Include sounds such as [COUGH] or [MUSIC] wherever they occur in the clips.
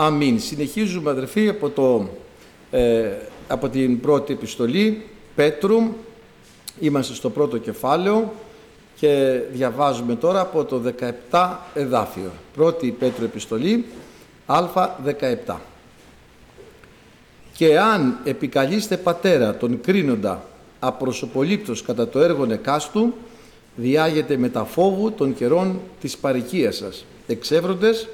Αμήν. Συνεχίζουμε αδερφοί από, το, ε, από την πρώτη επιστολή Πέτρου. Είμαστε στο πρώτο κεφάλαιο και διαβάζουμε τώρα από το 17 εδάφιο. Πρώτη Πέτρου επιστολή Α17. Και αν επικαλείστε πατέρα τον κρίνοντα απροσωπολήπτος κατά το έργο νεκάστου, διάγεται με τα φόβου των καιρών της παρικίας σας, εξεύροντες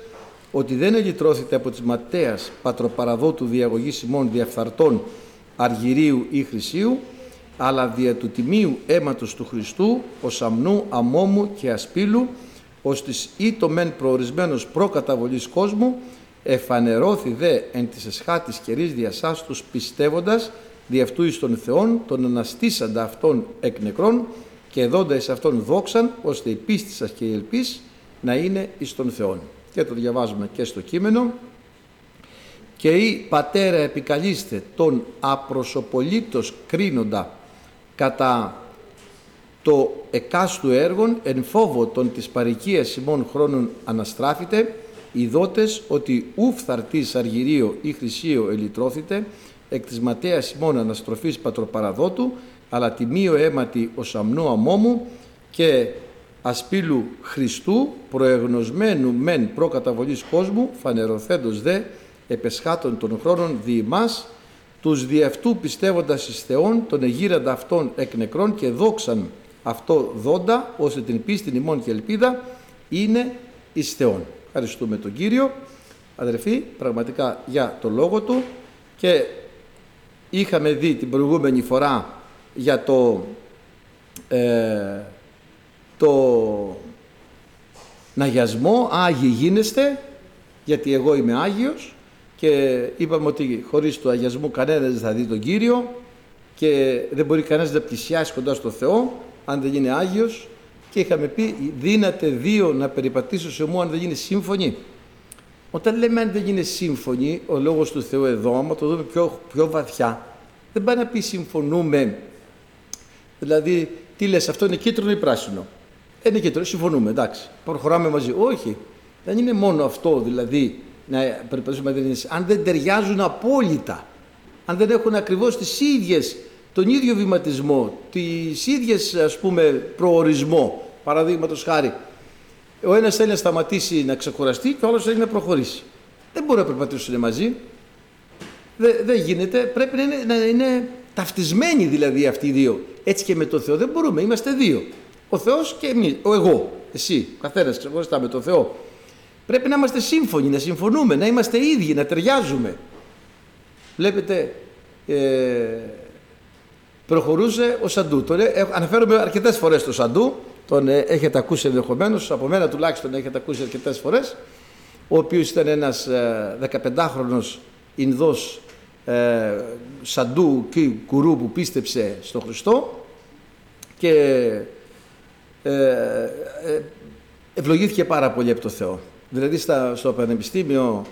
ότι δεν ελυτρώθητε από της ματέας πατροπαραδότου διαγωγής ημών διαφθαρτών αργυρίου ή χρυσίου, αλλά δια του τιμίου αίματος του Χριστού, ως αμνού, αμόμου και ασπίλου, ως της ή το μεν προορισμένος προκαταβολής κόσμου, εφανερώθη δε εν της εσχάτης καιρής διασάστους πιστεύοντας δι' αυτού εις τον Θεόν, τον αναστήσαντα αυτόν εκ νεκρών και δόντα εις αυτόν δόξαν, ώστε η πίστη σας και η ελπίς να είναι εις τον Θεόν. Και το διαβάζουμε και στο κείμενο. Και η πατέρα επικαλείστε τον απροσωπολήτως κρίνοντα κατά το εκάστου έργων εν φόβο των της παρικίας ημών χρόνων αναστράφητε, ειδότες ότι ουφθαρτής αργυρίο ή χρυσίο ελιτρώθητε, εκ της ματέας ημών αναστροφής πατροπαραδότου, αλλά τιμίο αίματι ως αμνού αμόμου και ασπίλου Χριστού, προεγνωσμένου μεν προκαταβολής κόσμου, φανερωθέντος δε επεσχάτων των χρόνων δι' μας, τους δι' αυτού πιστεύοντας εις Θεόν, τον εγείραντα αυτών εκ νεκρών και δόξαν αυτό δόντα, ώστε την πίστη ημών και ελπίδα είναι εις Θεόν. Ευχαριστούμε τον Κύριο, αδερφοί, πραγματικά για το λόγο Του και είχαμε δει την προηγούμενη φορά για το, ε, το ναγιασμό, Άγιοι γίνεστε, γιατί εγώ είμαι Άγιος και είπαμε ότι χωρίς το αγιασμό κανένας δεν θα δει τον Κύριο και δεν μπορεί κανένας να πλησιάσει κοντά στο Θεό αν δεν είναι Άγιος και είχαμε πει δύναται δύο να περιπατήσω σε μου αν δεν γίνει σύμφωνοι. Όταν λέμε αν δεν γίνει σύμφωνοι, ο λόγος του Θεού εδώ, άμα το δούμε πιο, πιο βαθιά, δεν πάει να πει συμφωνούμε. Δηλαδή, τι λες, αυτό είναι κίτρινο ή πράσινο; Ε, είναι κίτρινο, συμφωνούμε, εντάξει. Προχωράμε μαζί. Όχι, δεν είναι μόνο αυτό, δηλαδή, να περιπατήσουμε αν δεν ταιριάζουν απόλυτα, αν δεν έχουν ακριβώς τις ίδιες, τον ίδιο βηματισμό, τις ίδιες ας πούμε προορισμό, παραδείγματος χάρη, ο ένας θέλει να σταματήσει να ξεκουραστεί και ο άλλος θέλει να προχωρήσει. Δεν μπορεί να περπατήσουν μαζί. Δεν, δεν γίνεται. Πρέπει να είναι, να είναι ταυτισμένοι δηλαδή αυτοί οι δύο. Έτσι και με τον Θεό δεν μπορούμε. Είμαστε δύο. Ο Θεός και εμείς. Ο εγώ. Εσύ. Ο καθένας ξεχωριστά με τον Θεό. Πρέπει να είμαστε σύμφωνοι, να συμφωνούμε, να είμαστε ίδιοι, να ταιριάζουμε. Βλέπετε, ε, προχωρούσε ο Σαντού. Τον, ε, αναφέρομαι αρκετές φορές το Σαντού, τον ε, έχετε ακούσει ενδεχομένως, από μένα τουλάχιστον έχετε ακούσει αρκετές φορές, ο οποίος ήταν ένας ε, 15χρονο Ινδός ε, Σαντού και κουρού που πίστεψε στον Χριστό και ε, ε, ευλογήθηκε πάρα πολύ από το Θεό. Δηλαδή στα, στο Πανεπιστήμιο,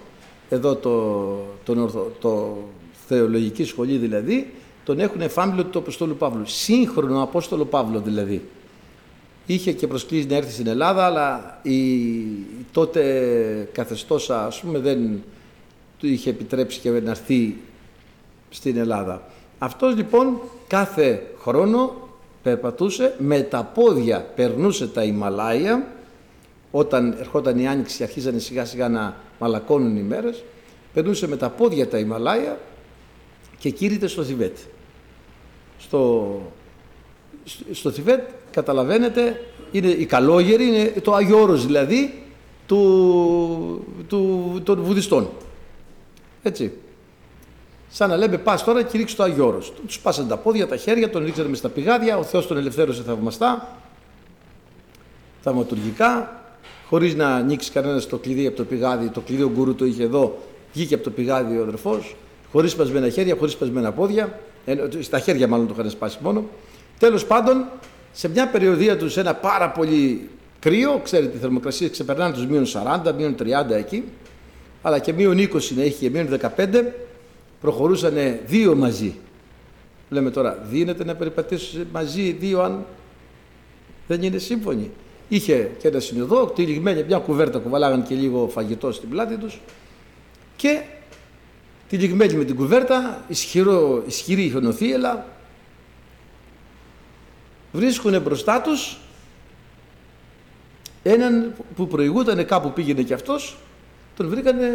εδώ το, το, το θεολογική σχολή δηλαδή, τον έχουν εφάμιλο του Αποστόλου Παύλου. Σύγχρονο Απόστολο Παύλο δηλαδή. Είχε και προσκλήσει να έρθει στην Ελλάδα, αλλά η τότε καθεστώς ας πούμε δεν του είχε επιτρέψει και να έρθει στην Ελλάδα. Αυτός λοιπόν κάθε χρόνο περπατούσε με τα πόδια, περνούσε τα Ιμαλάια όταν ερχόταν η Άνοιξη και αρχίζανε σιγά σιγά να μαλακώνουν οι μέρες, περνούσε με τα πόδια τα Ιμαλάια και κήρυτε στο Θιβέτ. Στο, στο Θιβέτ καταλαβαίνετε είναι η καλόγερη, είναι το Άγιο δηλαδή του, του, των Βουδιστών. Έτσι. Σαν να λέμε πας τώρα και ρίξει το Άγιο Όρος. Τους πάσανε τα πόδια, τα χέρια, τον ρίξανε μες στα πηγάδια, ο Θεός τον ελευθέρωσε θαυμαστά, θαυματουργικά, χωρίς να ανοίξει κανένας το κλειδί από το πηγάδι. Το κλειδί ο γκουρού το είχε εδώ, βγήκε από το πηγάδι ο αδερφός, χωρίς σπασμένα χέρια, χωρίς σπασμένα πόδια. Στα χέρια μάλλον το είχαν σπάσει μόνο. Τέλος πάντων, σε μια περιοδία τους, σε ένα πάρα πολύ κρύο, ξέρετε, οι θερμοκρασίες ξεπερνάνε τους μείον 40, μείον 30 εκεί, αλλά και μείον 20 να έχει και μείον 15, προχωρούσαν δύο μαζί. Λέμε τώρα, δίνεται να περιπατήσουν μαζί δύο αν δεν είναι σύμφωνοι. Είχε και ένα συνοδό, τυλιγμένη μια κουβέρτα, κουβαλάγαν και λίγο φαγητό στην πλάτη τους και τυλιγμένη με την κουβέρτα, ισχυρό, ισχυρή χιονοθύελα, βρίσκουν μπροστά τους έναν που προηγούταν κάπου πήγαινε και αυτός, τον βρήκανε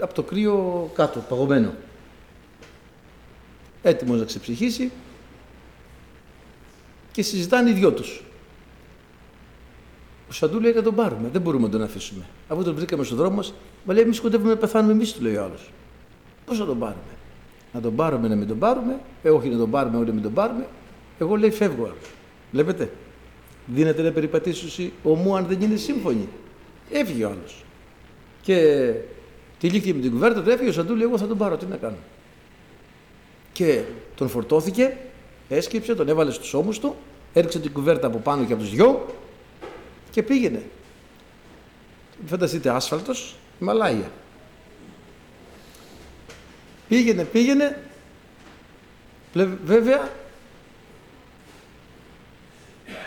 από το κρύο κάτω, παγωμένο. Έτοιμος να ξεψυχήσει και συζητάνε οι δυο τους. Ο Σαντού λέει να τον πάρουμε, δεν μπορούμε να τον αφήσουμε. Αφού τον βρήκαμε στον δρόμο μας, μα λέει εμείς κοντεύουμε να πεθάνουμε εμείς, του λέει ο άλλος. Πώς θα τον πάρουμε. Να τον πάρουμε, να μην τον πάρουμε, ε, όχι να τον πάρουμε, όχι να μην τον πάρουμε. Εγώ λέει φεύγω άλλος. Βλέπετε. Δίνεται να περιπατήσει ομού αν δεν είναι σύμφωνοι. Έφυγε ο άλλος. Και τη λύκη με την κουβέρτα του έφυγε ο Σαντού λέει εγώ θα τον πάρω, τι να κάνω. Και τον φορτώθηκε, έσκυψε, τον έβαλε στους ώμους του, έριξε την κουβέρτα από πάνω και από τους δυο και πήγαινε. Φανταστείτε άσφαλτος, Μαλάια. Πήγαινε, πήγαινε. Βέβαια,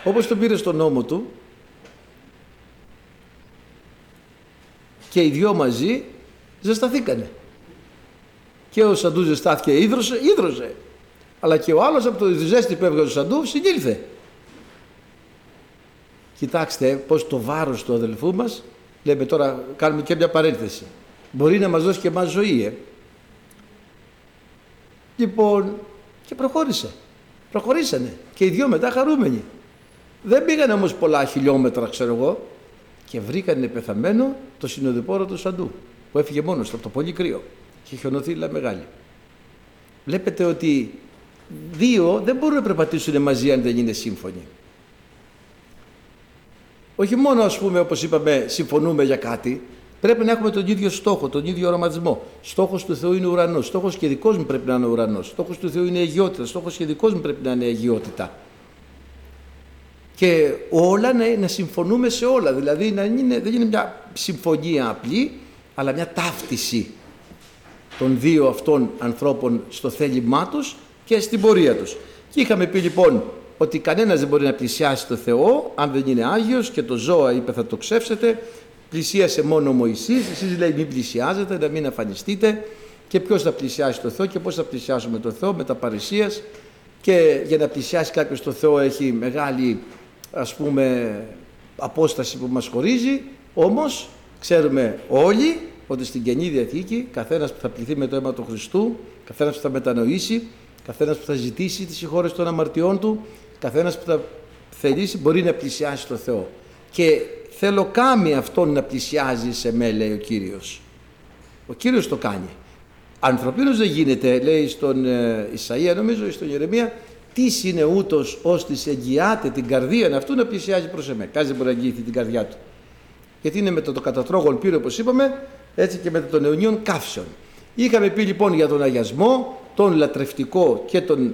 όπως τον πήρε στον νόμο του και οι δυο μαζί ζεσταθήκανε. Και ο Σαντού ζεστάθηκε, ίδρωσε, ίδρωσε. Αλλά και ο άλλος από το ζέστη που έβγαζε ο Σαντού συνήλθε. Κοιτάξτε πώς το βάρος του αδελφού μας, λέμε τώρα κάνουμε και μια παρένθεση, μπορεί να μας δώσει και εμάς ζωή, ε. Λοιπόν, και προχώρησε. Προχωρήσανε. Και οι δυο μετά χαρούμενοι. Δεν πήγαν όμως πολλά χιλιόμετρα, ξέρω εγώ, και βρήκανε πεθαμένο το συνοδοιπόρο του Σαντού, που έφυγε μόνος του από το πολύ κρύο και χιονοθύλα μεγάλη. Βλέπετε ότι δύο δεν μπορούν να περπατήσουν μαζί αν δεν είναι σύμφωνοι. Όχι μόνο ας πούμε όπως είπαμε συμφωνούμε για κάτι, πρέπει να έχουμε τον ίδιο στόχο, τον ίδιο οραματισμό. Στόχος του Θεού είναι ουρανός, στόχος και δικός μου πρέπει να είναι ουρανός, στόχος του Θεού είναι αγιότητα, στόχος και δικός μου πρέπει να είναι αγιότητα. Και όλα να, να συμφωνούμε σε όλα, δηλαδή να είναι, δεν είναι μια συμφωνία απλή, αλλά μια ταύτιση των δύο αυτών ανθρώπων στο θέλημά τους και στην πορεία τους. Και είχαμε πει λοιπόν ότι κανένας δεν μπορεί να πλησιάσει το Θεό αν δεν είναι Άγιος και το ζώα είπε θα το ξεύσετε πλησίασε μόνο ο Μωυσής. Εσείς λέει μην πλησιάζετε να μην αφανιστείτε και ποιος θα πλησιάσει το Θεό και πώς θα πλησιάσουμε το Θεό με τα παρησίας και για να πλησιάσει κάποιος το Θεό έχει μεγάλη ας πούμε απόσταση που μας χωρίζει. Όμως ξέρουμε όλοι ότι στην Καινή Διαθήκη καθένας που θα πληθεί με το αίμα του Χριστού καθένας που θα μετανοήσει καθένας που θα ζητήσει τη συγχώρεση των αμαρτιών του καθένας που θα θελήσει μπορεί να πλησιάσει το Θεό. Και θέλω κάμει αυτόν να πλησιάζει σε με, λέει ο Κύριος. Ο Κύριος το κάνει. Ανθρωπίνος δεν γίνεται, λέει στον ε, Ισαΐα, νομίζω, ή στον Ιερεμία, τις είναι ούτως ώστε εγγυάται την καρδία αυτού να πλησιάζει προς εμέ. Κάτι δεν μπορεί να εγγυηθεί την καρδιά του. Γιατί είναι με το, το κατατρόγων πύρο, όπως είπαμε, έτσι και με τον αιωνίων καύσεων. Είχαμε πει λοιπόν για τον αγιασμό, τον λατρευτικό και τον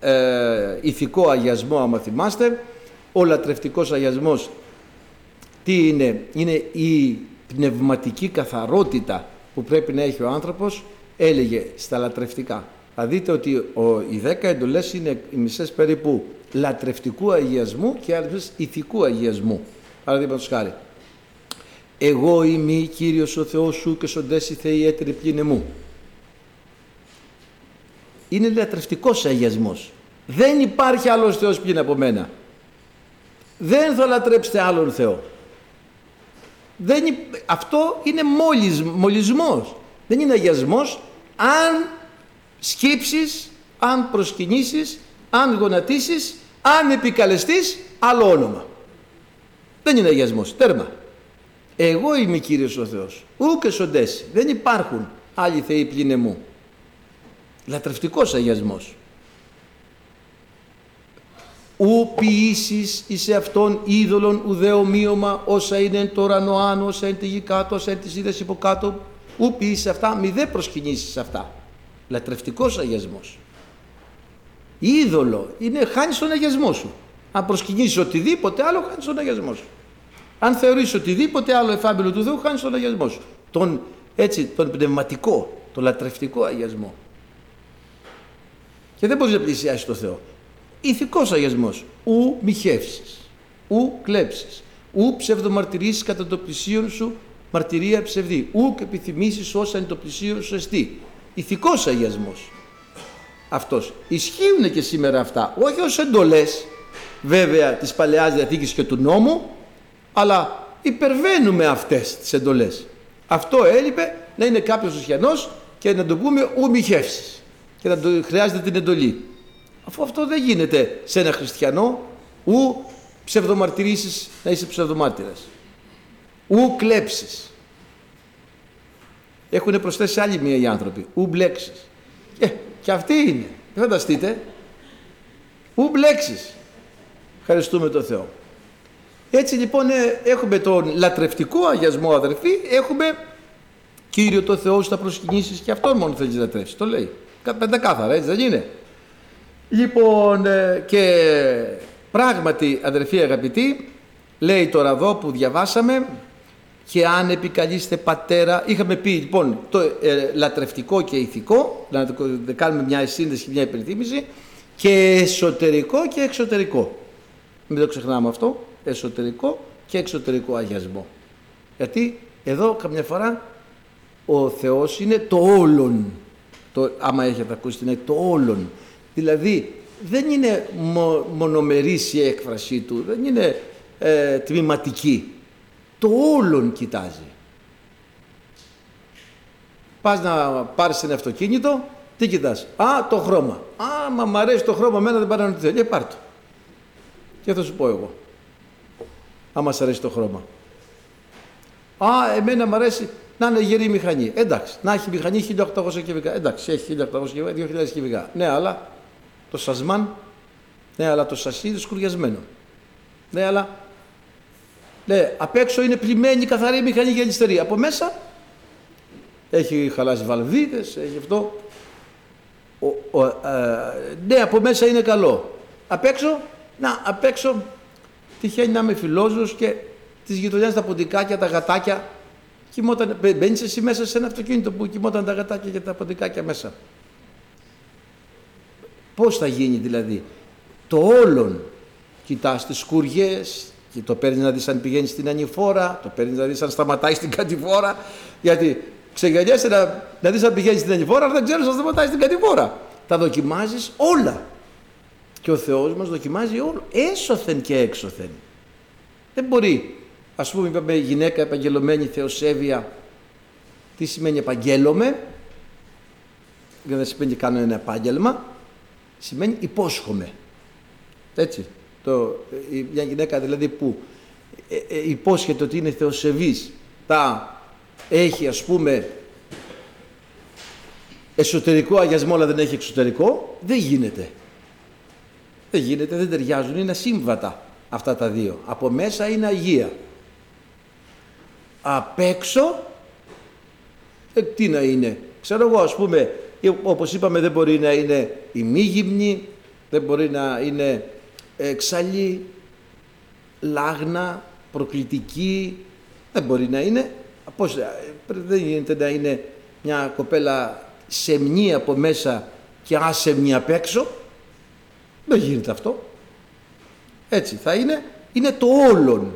ε, ηθικό αγιασμό άμα θυμάστε. Ο λατρευτικός αγιασμός τι είναι; Είναι η πνευματική καθαρότητα που πρέπει να έχει ο άνθρωπος έλεγε στα λατρευτικά. Θα δείτε ότι ο, οι δέκα εντολές είναι οι μισές περίπου λατρευτικού αγιασμού και άλλες ηθικού αγιασμού παραδείγματος χάρη εγώ είμαι Κύριος ο Θεός σου και σοντές οι Θεοί έτεροι πλήνε μου είναι λατρευτικός αγιασμός. Δεν υπάρχει άλλος Θεός πλην από μένα. Δεν θα λατρέψετε άλλον Θεό. Δεν, αυτό είναι μόλις, μολυσμός. Δεν είναι αγιασμός αν σκύψεις, αν προσκυνήσεις, αν γονατίσεις, αν επικαλεστείς άλλο όνομα. Δεν είναι αγιασμός. Τέρμα. Εγώ είμαι Κύριος ο Θεός. Ού και σοντές. Δεν υπάρχουν άλλοι θεοί πλην εμού. Λατρευτικός αγιασμός. Ου ποιήσεις εις αυτόν είδωλον ουδέ ομοίωμα όσα είναι το ουρανό άνω, όσα είναι τη γη κάτω, όσα είναι τις είδες υποκάτω. Ου ποιήσεις αυτά, μη δε προσκυνήσεις αυτά. Λατρευτικός αγιασμός. Είδωλο είναι χάνεις τον αγιασμό σου. Αν προσκυνήσεις οτιδήποτε άλλο χάνεις τον αγιασμό σου. Αν θεωρείς οτιδήποτε άλλο εφάμπελο του Θεού χάνεις τον αγιασμό σου. Τον, έτσι, τον πνευματικό, τον λατρευτικό αγιασμό και δεν μπορείς να πλησιάσεις το Θεό. Ηθικός αγιασμός. Ου μοιχεύσεις, ου κλέψεις, ου ψευδομαρτυρήσει κατά το πλησίον σου μαρτυρία ψευδή. Ουκ επιθυμήσεις όσα είναι το πλησίο σου εστί. Ηθικός αγιασμός. Αυτός. Ισχύουν και σήμερα αυτά. Όχι ως εντολές βέβαια της Παλαιάς Διαθήκης και του νόμου, αλλά υπερβαίνουμε αυτές τις εντολές. Αυτό έλειπε να είναι κάποιος χριστιανός και να το πούμε ου και να το χρειάζεται την εντολή. Αφού αυτό δεν γίνεται σε ένα χριστιανό, ου ψευδομαρτυρήσεις να είσαι ψευδομάρτυρας. Ου κλέψεις. Έχουν προσθέσει άλλοι μία οι άνθρωποι. Ου μπλέξεις. Ε, και αυτή είναι. Φανταστείτε. Ου μπλέξεις. Ευχαριστούμε τον Θεό. Έτσι λοιπόν ε, έχουμε τον λατρευτικό αγιασμό αδερφοί, έχουμε Κύριο το Θεό θα προσκυνήσεις και αυτόν μόνο θέλεις να λατρεύσεις. Το λέει. Πεντακάθαρα έτσι δεν είναι. Λοιπόν ε, και πράγματι αδερφοί αγαπητοί λέει τώρα εδώ που διαβάσαμε και αν επικαλείστε πατέρα, είχαμε πει λοιπόν το ε, λατρευτικό και ηθικό, να κάνουμε μια σύνδεση, μια υπενθύμηση, και εσωτερικό και εξωτερικό. Μην το ξεχνάμε αυτό, εσωτερικό και εξωτερικό αγιασμό. Γιατί εδώ καμιά φορά ο Θεός είναι το όλον. Το, άμα έχετε ακούσει είναι το όλον. Δηλαδή δεν είναι μο, μονομερής η έκφρασή του, δεν είναι ε, τμηματική. Το όλον κοιτάζει. Πας να πάρεις ένα αυτοκίνητο, τι κοιτάς; Α, το χρώμα. Α, μα μ' αρέσει το χρώμα, μένα δεν πάρει να θέλει. Ε, πάρ' το. Και θα σου πω εγώ. Άμα σ' αρέσει το χρώμα. Α, εμένα μ' αρέσει να είναι γερή μηχανή. Εντάξει, να έχει μηχανή 1800 κυβικά. Εντάξει, έχει 1800 κυβικά, 2000 κυβικά. Ναι, αλλά το σασμάν, ναι, αλλά το σασί είναι σκουριασμένο. Ναι, αλλά ναι, απ' έξω είναι πλημμένη καθαρή μηχανή για αριστερή. Από μέσα έχει χαλάσει βαλβίδες, έχει αυτό. Ο, ο, ε, ναι, από μέσα είναι καλό. Απ' έξω, να, απ' έξω τυχαίνει να είμαι φιλόζος και τις γειτονιάς τα ποντικάκια, τα γατάκια κοιμόταν, μπαίνεις εσύ μέσα σε ένα αυτοκίνητο που κοιμόταν τα γατάκια και τα ποντικάκια μέσα. Πώς θα γίνει δηλαδή; Το όλον κοιτάς τις σκουριές και το παίρνεις να δεις αν πηγαίνεις στην ανηφόρα, το παίρνεις να δεις αν σταματάει στην κατηφόρα, γιατί ξεγελιέσαι να, να δεις αν πηγαίνεις στην ανηφόρα, αλλά δεν ξέρεις αν σταματάει στην κατηφόρα. Τα δοκιμάζεις όλα. Και ο Θεός μας δοκιμάζει όλο, έσωθεν και έξωθεν. Δεν μπορεί Ας πούμε είπαμε γυναίκα επαγγελωμένη θεοσέβεια. Τι σημαίνει επαγγέλωμε. Δεν σημαίνει κάνω ένα επάγγελμα. Σημαίνει υπόσχομαι. Έτσι. Το, μια γυναίκα δηλαδή που ε, ε, υπόσχεται ότι είναι θεοσεβής. Τα έχει ας πούμε εσωτερικό αγιασμό αλλά δεν έχει εξωτερικό. Δεν γίνεται. Δεν γίνεται, δεν ταιριάζουν, είναι ασύμβατα αυτά τα δύο. Από μέσα είναι αγία απ' έξω ε, τι να είναι. Ξέρω εγώ ας πούμε ε, όπως είπαμε δεν μπορεί να είναι ημίγυμνη, δεν μπορεί να είναι εξαλή, λάγνα, προκλητική, δεν μπορεί να είναι. Πώς, ε, δεν γίνεται να είναι μια κοπέλα σεμνή από μέσα και άσεμνή απ' έξω. Δεν γίνεται αυτό. Έτσι θα είναι. Είναι το όλον.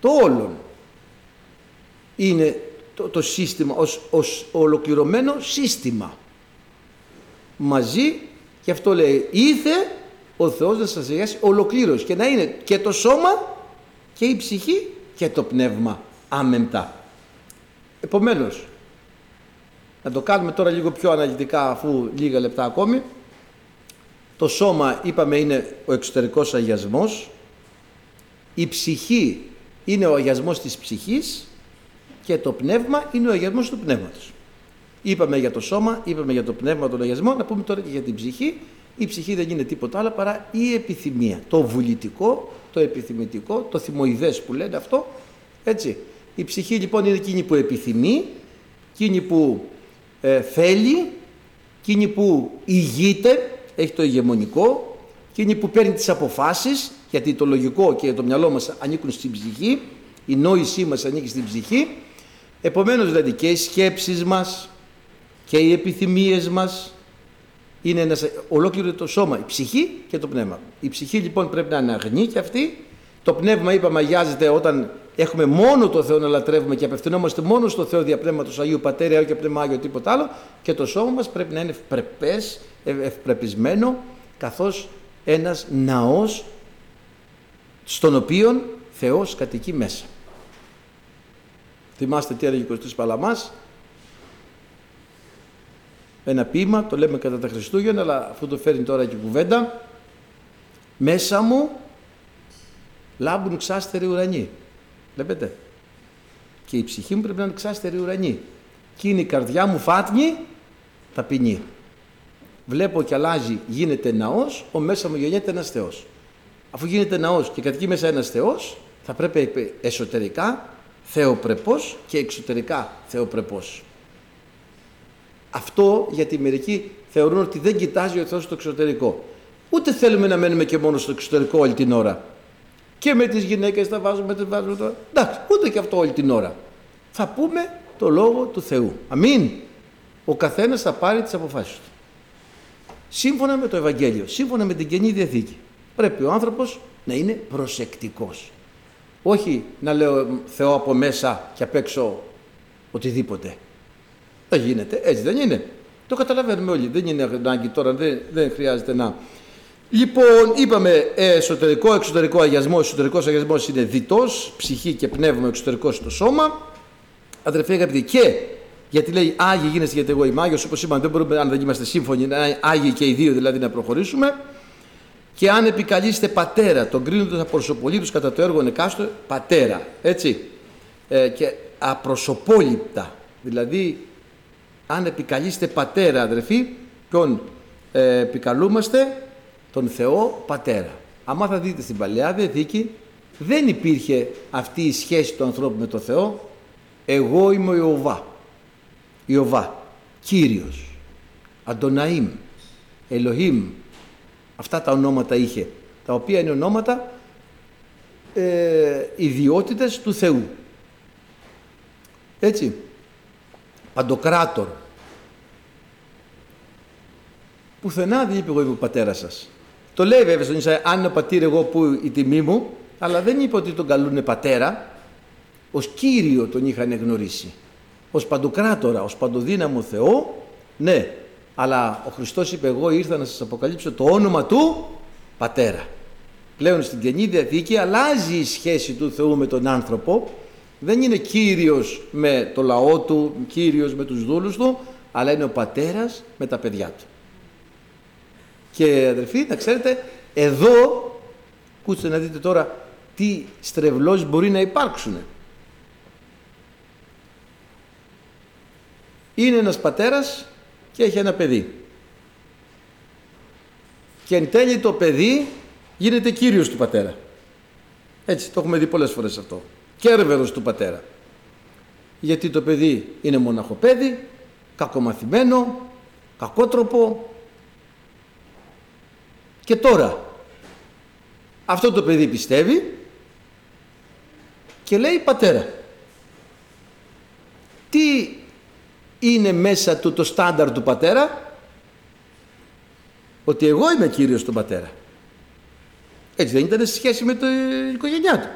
Το όλον είναι το, το σύστημα ως, ως ολοκληρωμένο σύστημα. Μαζί, και αυτό λέει, ήθε ο Θεός να σας αγιάσει ολοκλήρωση και να είναι και το σώμα και η ψυχή και το πνεύμα άμεμπτα. Επομένως, να το κάνουμε τώρα λίγο πιο αναλυτικά αφού λίγα λεπτά ακόμη. Το σώμα είπαμε είναι ο εξωτερικός αγιασμός. Η ψυχή είναι ο αγιασμός της ψυχής και το πνεύμα είναι ο αγιασμός του πνεύματος. Είπαμε για το σώμα, είπαμε για το πνεύμα τον αγιασμό, να πούμε τώρα και για την ψυχή. Η ψυχή δεν είναι τίποτα άλλο παρά η επιθυμία. Το βουλητικό, το επιθυμητικό, το θυμοειδές που λένε αυτό. Έτσι. Η ψυχή λοιπόν είναι εκείνη που επιθυμεί, εκείνη που ε, θέλει, εκείνη που ηγείται, έχει το ηγεμονικό, εκείνη που παίρνει τις αποφάσεις, γιατί το λογικό και το μυαλό μας ανήκουν στην ψυχή, η νόησή μας ανήκει στην ψυχή Επομένως δηλαδή και οι σκέψεις μας και οι επιθυμίες μας είναι ένας, ολόκληρο το σώμα, η ψυχή και το πνεύμα. Η ψυχή λοιπόν πρέπει να είναι αγνή και αυτή Το πνεύμα είπαμε αγιάζεται όταν έχουμε μόνο το Θεό να λατρεύουμε και απευθυνόμαστε μόνο στο Θεό δια πνεύματος Αγίου Πατέρα και πνεύμα Άγιο τίποτα άλλο και το σώμα μας πρέπει να είναι ευπρεπές, ευπρεπισμένο καθώς ένας ναός στον οποίον Θεός κατοικεί μέσα. Θυμάστε τι έλεγε ο Κωστής Παλαμάς, ένα ποίημα, το λέμε κατά τα Χριστούγεννα, αλλά αυτό το φέρνει τώρα και κουβέντα. Μέσα μου λάμπουν ξάστεροι ουρανοί. Βλέπετε. Και η ψυχή μου πρέπει να είναι ξάστερη ουρανή. Και είναι η καρδιά μου φάτνη, ταπεινή. Βλέπω και αλλάζει, γίνεται ναός, ο μέσα μου γεννιέται ένας Θεός. Αφού γίνεται ναός και κατοικεί μέσα ένας Θεός, θα πρέπει εσωτερικά θεοπρεπός και εξωτερικά θεοπρεπός. Αυτό γιατί μερικοί θεωρούν ότι δεν κοιτάζει ο Θεός στο εξωτερικό. Ούτε θέλουμε να μένουμε και μόνο στο εξωτερικό όλη την ώρα. Και με τις γυναίκες τα βάζουμε, τις βάζουμε τώρα. Εντάξει, ούτε και αυτό όλη την ώρα. Θα πούμε το Λόγο του Θεού. Αμήν. Ο καθένας θα πάρει τις αποφάσεις του. Σύμφωνα με το Ευαγγέλιο, σύμφωνα με την Καινή Διαθήκη. Πρέπει ο άνθρωπος να είναι προσεκτικός. Όχι να λέω Θεό από μέσα και απ' έξω οτιδήποτε. Δεν γίνεται, έτσι δεν είναι. Το καταλαβαίνουμε όλοι. Δεν είναι ανάγκη τώρα, δεν, δεν χρειάζεται να. Λοιπόν, είπαμε εσωτερικό, εξωτερικό αγιασμό. Εσωτερικός αγιασμός είναι διτός, ψυχή και πνεύμα, εξωτερικό στο σώμα. Αδερφέ αγαπητοί, και γιατί λέει Άγιοι γίνεστε γιατί εγώ είμαι Άγιος, όπως είπαμε, δεν μπορούμε, αν δεν είμαστε σύμφωνοι, να είναι Άγιοι και οι δύο δηλαδή να προχωρήσουμε. Και αν επικαλείστε πατέρα, τον κρίνοντας απροσωπολίτους κατά το έργο εκάστο, πατέρα. Έτσι. Ε, και απροσωπόληπτα. Δηλαδή αν επικαλείστε πατέρα αδερφοί, ποιον ε, επικαλούμαστε, τον Θεό πατέρα. Άμα θα δείτε στην Παλαιά Διαθήκη, δεν υπήρχε αυτή η σχέση του ανθρώπου με τον Θεό. Εγώ είμαι ο Ιωβά. Ιωβά. Κύριος. Αντωναήμ. Ελοχήμ. Αυτά τα ονόματα είχε. Τα οποία είναι ονόματα ε, ιδιότητες του Θεού. Έτσι. Παντοκράτορ. Πουθενά δεν είπε εγώ είμαι ο πατέρας σας. Το λέει βέβαια στον Ισαΐα, αν είναι ο πατήρ εγώ που η τιμή μου, αλλά δεν είπε ότι τον καλούνε πατέρα, ως Κύριο τον είχαν γνωρίσει. Ως παντοκράτορα, ως παντοδύναμο Θεό, ναι. Αλλά ο Χριστός είπε εγώ ήρθα να σας αποκαλύψω το όνομα του Πατέρα. Πλέον στην Καινή Διαθήκη αλλάζει η σχέση του Θεού με τον άνθρωπο. Δεν είναι Κύριος με το λαό του, Κύριος με τους δούλους του, αλλά είναι ο Πατέρας με τα παιδιά του. Και αδερφοί, να ξέρετε, εδώ, ακούστε να δείτε τώρα τι στρεβλώσεις μπορεί να υπάρξουν. Είναι ένας πατέρας και έχει ένα παιδί. Και εν τέλει το παιδί γίνεται κύριος του πατέρα. Έτσι, το έχουμε δει πολλές φορές αυτό. Κέρβερος του πατέρα. Γιατί το παιδί είναι μοναχοπέδι, κακομαθημένο, κακότροπο, και τώρα αυτό το παιδί πιστεύει και λέει πατέρα. Τι είναι μέσα του το στάνταρ του πατέρα; Ότι εγώ είμαι κύριος του πατέρα. Έτσι δεν ήταν σε σχέση με την οικογένειά του.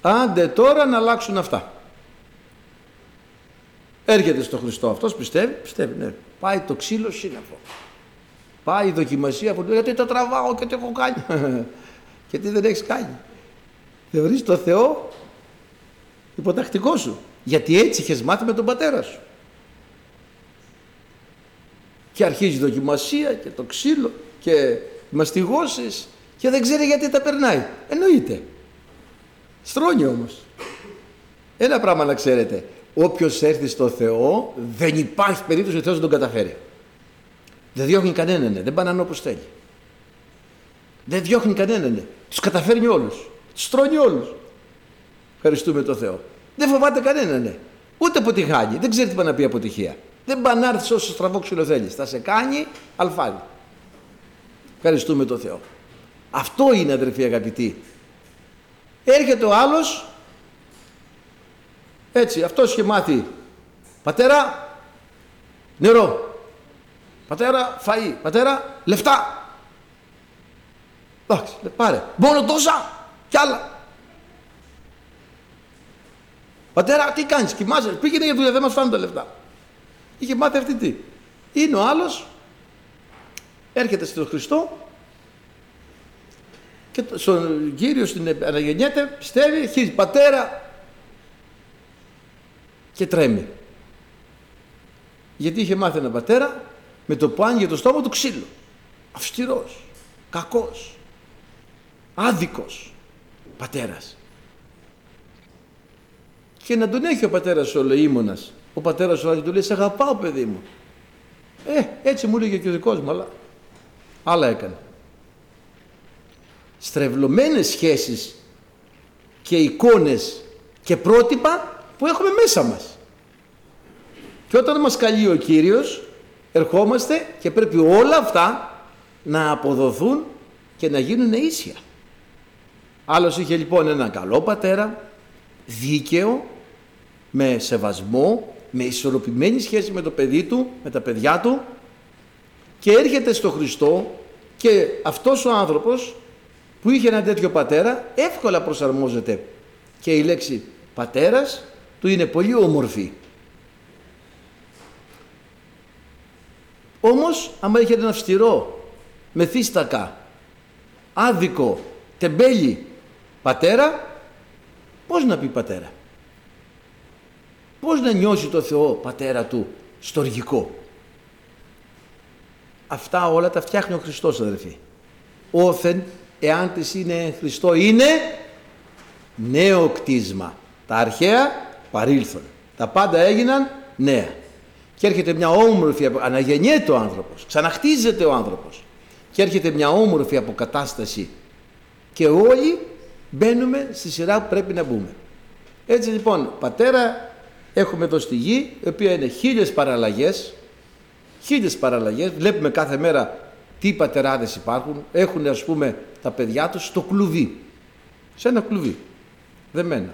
Άντε τώρα να αλλάξουν αυτά. Έρχεται στο Χριστό αυτός, πιστεύει, πιστεύει, ναι. Πάει το ξύλο σύννεφο. Πάει η δοκιμασία από γιατί το τραβάω και τι έχω κάνει. [LAUGHS] και τι δεν έχεις κάνει. Θεωρείς το Θεό υποτακτικό σου. Γιατί έτσι είχες μάθει με τον πατέρα σου. Και αρχίζει η δοκιμασία και το ξύλο και μαστιγώσεις και δεν ξέρει γιατί τα περνάει. Εννοείται. Στρώνει όμως. Ένα πράγμα να ξέρετε. Όποιος έρθει στο Θεό δεν υπάρχει περίπτωση ο Θεός να τον καταφέρει. Δεν διώχνει κανέναν, ναι. δεν πάνε όπως θέλει. Δεν διώχνει κανέναν, ναι. τους καταφέρνει όλους, τους στρώνει όλους. Ευχαριστούμε τον Θεό. Δεν φοβάται κανέναν, ναι. ούτε αποτυχάνει, δεν ξέρει τι πάει να πει αποτυχία. Δεν πάει να έρθει όσο στραβό ξύλο θέλεις. Θα σε κάνει αλφάδι. Ευχαριστούμε τον Θεό. Αυτό είναι αδερφοί αγαπητοί. Έρχεται ο άλλος, έτσι, αυτός είχε μάθει, πατέρα, νερό, Πατέρα, φαΐ. Πατέρα, λεφτά. Εντάξει, πάρε. Μόνο τόσα κι άλλα. Πατέρα, τι κάνεις, κοιμάσαι, πήγαινε για δουλειά, δεν μας φτάνουν τα λεφτά. Είχε μάθει αυτή τι. Είναι ο άλλος, έρχεται στον Χριστό και στον Κύριο στην αναγεννιέται, πιστεύει, αρχίζει πατέρα και τρέμει. Γιατί είχε μάθει ένα πατέρα με το που άνοιγε το στόμα του ξύλο. Αυστηρός, κακός, άδικος πατέρας. Και να τον έχει ο πατέρας ο Λεήμονας, ο πατέρας ο του λέει «Σε αγαπάω παιδί μου». Ε, έτσι μου έλεγε και ο δικός μου, αλλά άλλα έκανε. Στρεβλωμένες σχέσεις και εικόνες και πρότυπα που έχουμε μέσα μας. Και όταν μας καλεί ο Κύριος, ερχόμαστε και πρέπει όλα αυτά να αποδοθούν και να γίνουν ίσια. Άλλος είχε λοιπόν έναν καλό πατέρα, δίκαιο, με σεβασμό, με ισορροπημένη σχέση με το παιδί του, με τα παιδιά του και έρχεται στο Χριστό και αυτός ο άνθρωπος που είχε ένα τέτοιο πατέρα εύκολα προσαρμόζεται και η λέξη πατέρας του είναι πολύ όμορφη. Όμως άμα είχε ένα αυστηρό, μεθύστακα, άδικο, τεμπέλη πατέρα, πώς να πει πατέρα; Πώς να νιώσει το Θεό πατέρα του στοργικό. Αυτά όλα τα φτιάχνει ο Χριστός αδερφοί. Όθεν εάν της είναι Χριστό είναι νέο κτίσμα. Τα αρχαία παρήλθον. Τα πάντα έγιναν νέα. Και έρχεται μια όμορφη, αναγεννιέται ο άνθρωπος, ξαναχτίζεται ο άνθρωπος. Και έρχεται μια όμορφη αποκατάσταση και όλοι μπαίνουμε στη σειρά που πρέπει να μπούμε. Έτσι λοιπόν, πατέρα έχουμε εδώ στη γη, η οποία είναι χίλιες παραλλαγές, χίλιες παραλλαγές, βλέπουμε κάθε μέρα τι πατεράδες υπάρχουν, έχουν ας πούμε τα παιδιά τους στο κλουβί, σε ένα κλουβί, δεμένα.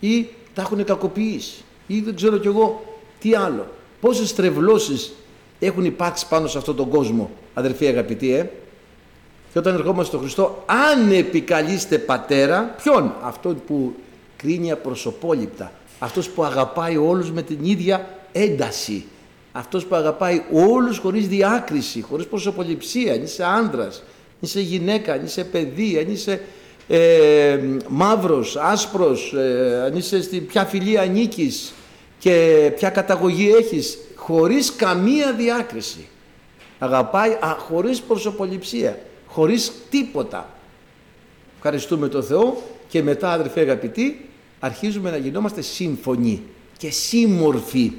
Ή τα έχουν κακοποιήσει, ή δεν ξέρω κι εγώ τι άλλο. Πόσες τρευλώσεις έχουν υπάρξει πάνω σε αυτόν τον κόσμο, αδερφοί αγαπητοί, ε; Και όταν ερχόμαστε στον Χριστό, αν επικαλείστε πατέρα, ποιον, αυτόν που κρίνει απροσωπόληπτα, αυτός που αγαπάει όλους με την ίδια ένταση, αυτός που αγαπάει όλους χωρίς διάκριση, χωρίς προσωποληψία, αν είσαι άντρας, αν είσαι γυναίκα, αν είσαι παιδί, αν είσαι ε, μαύρος, άσπρος, ε, αν είσαι στην ποια φιλία ανήκεις και ποια καταγωγή έχεις, χωρίς καμία διάκριση. Αγαπάει α, χωρίς προσωποληψία χωρίς τίποτα. Ευχαριστούμε τον Θεό και μετά αδερφέ αγαπητοί αρχίζουμε να γινόμαστε σύμφωνοι και σύμμορφοι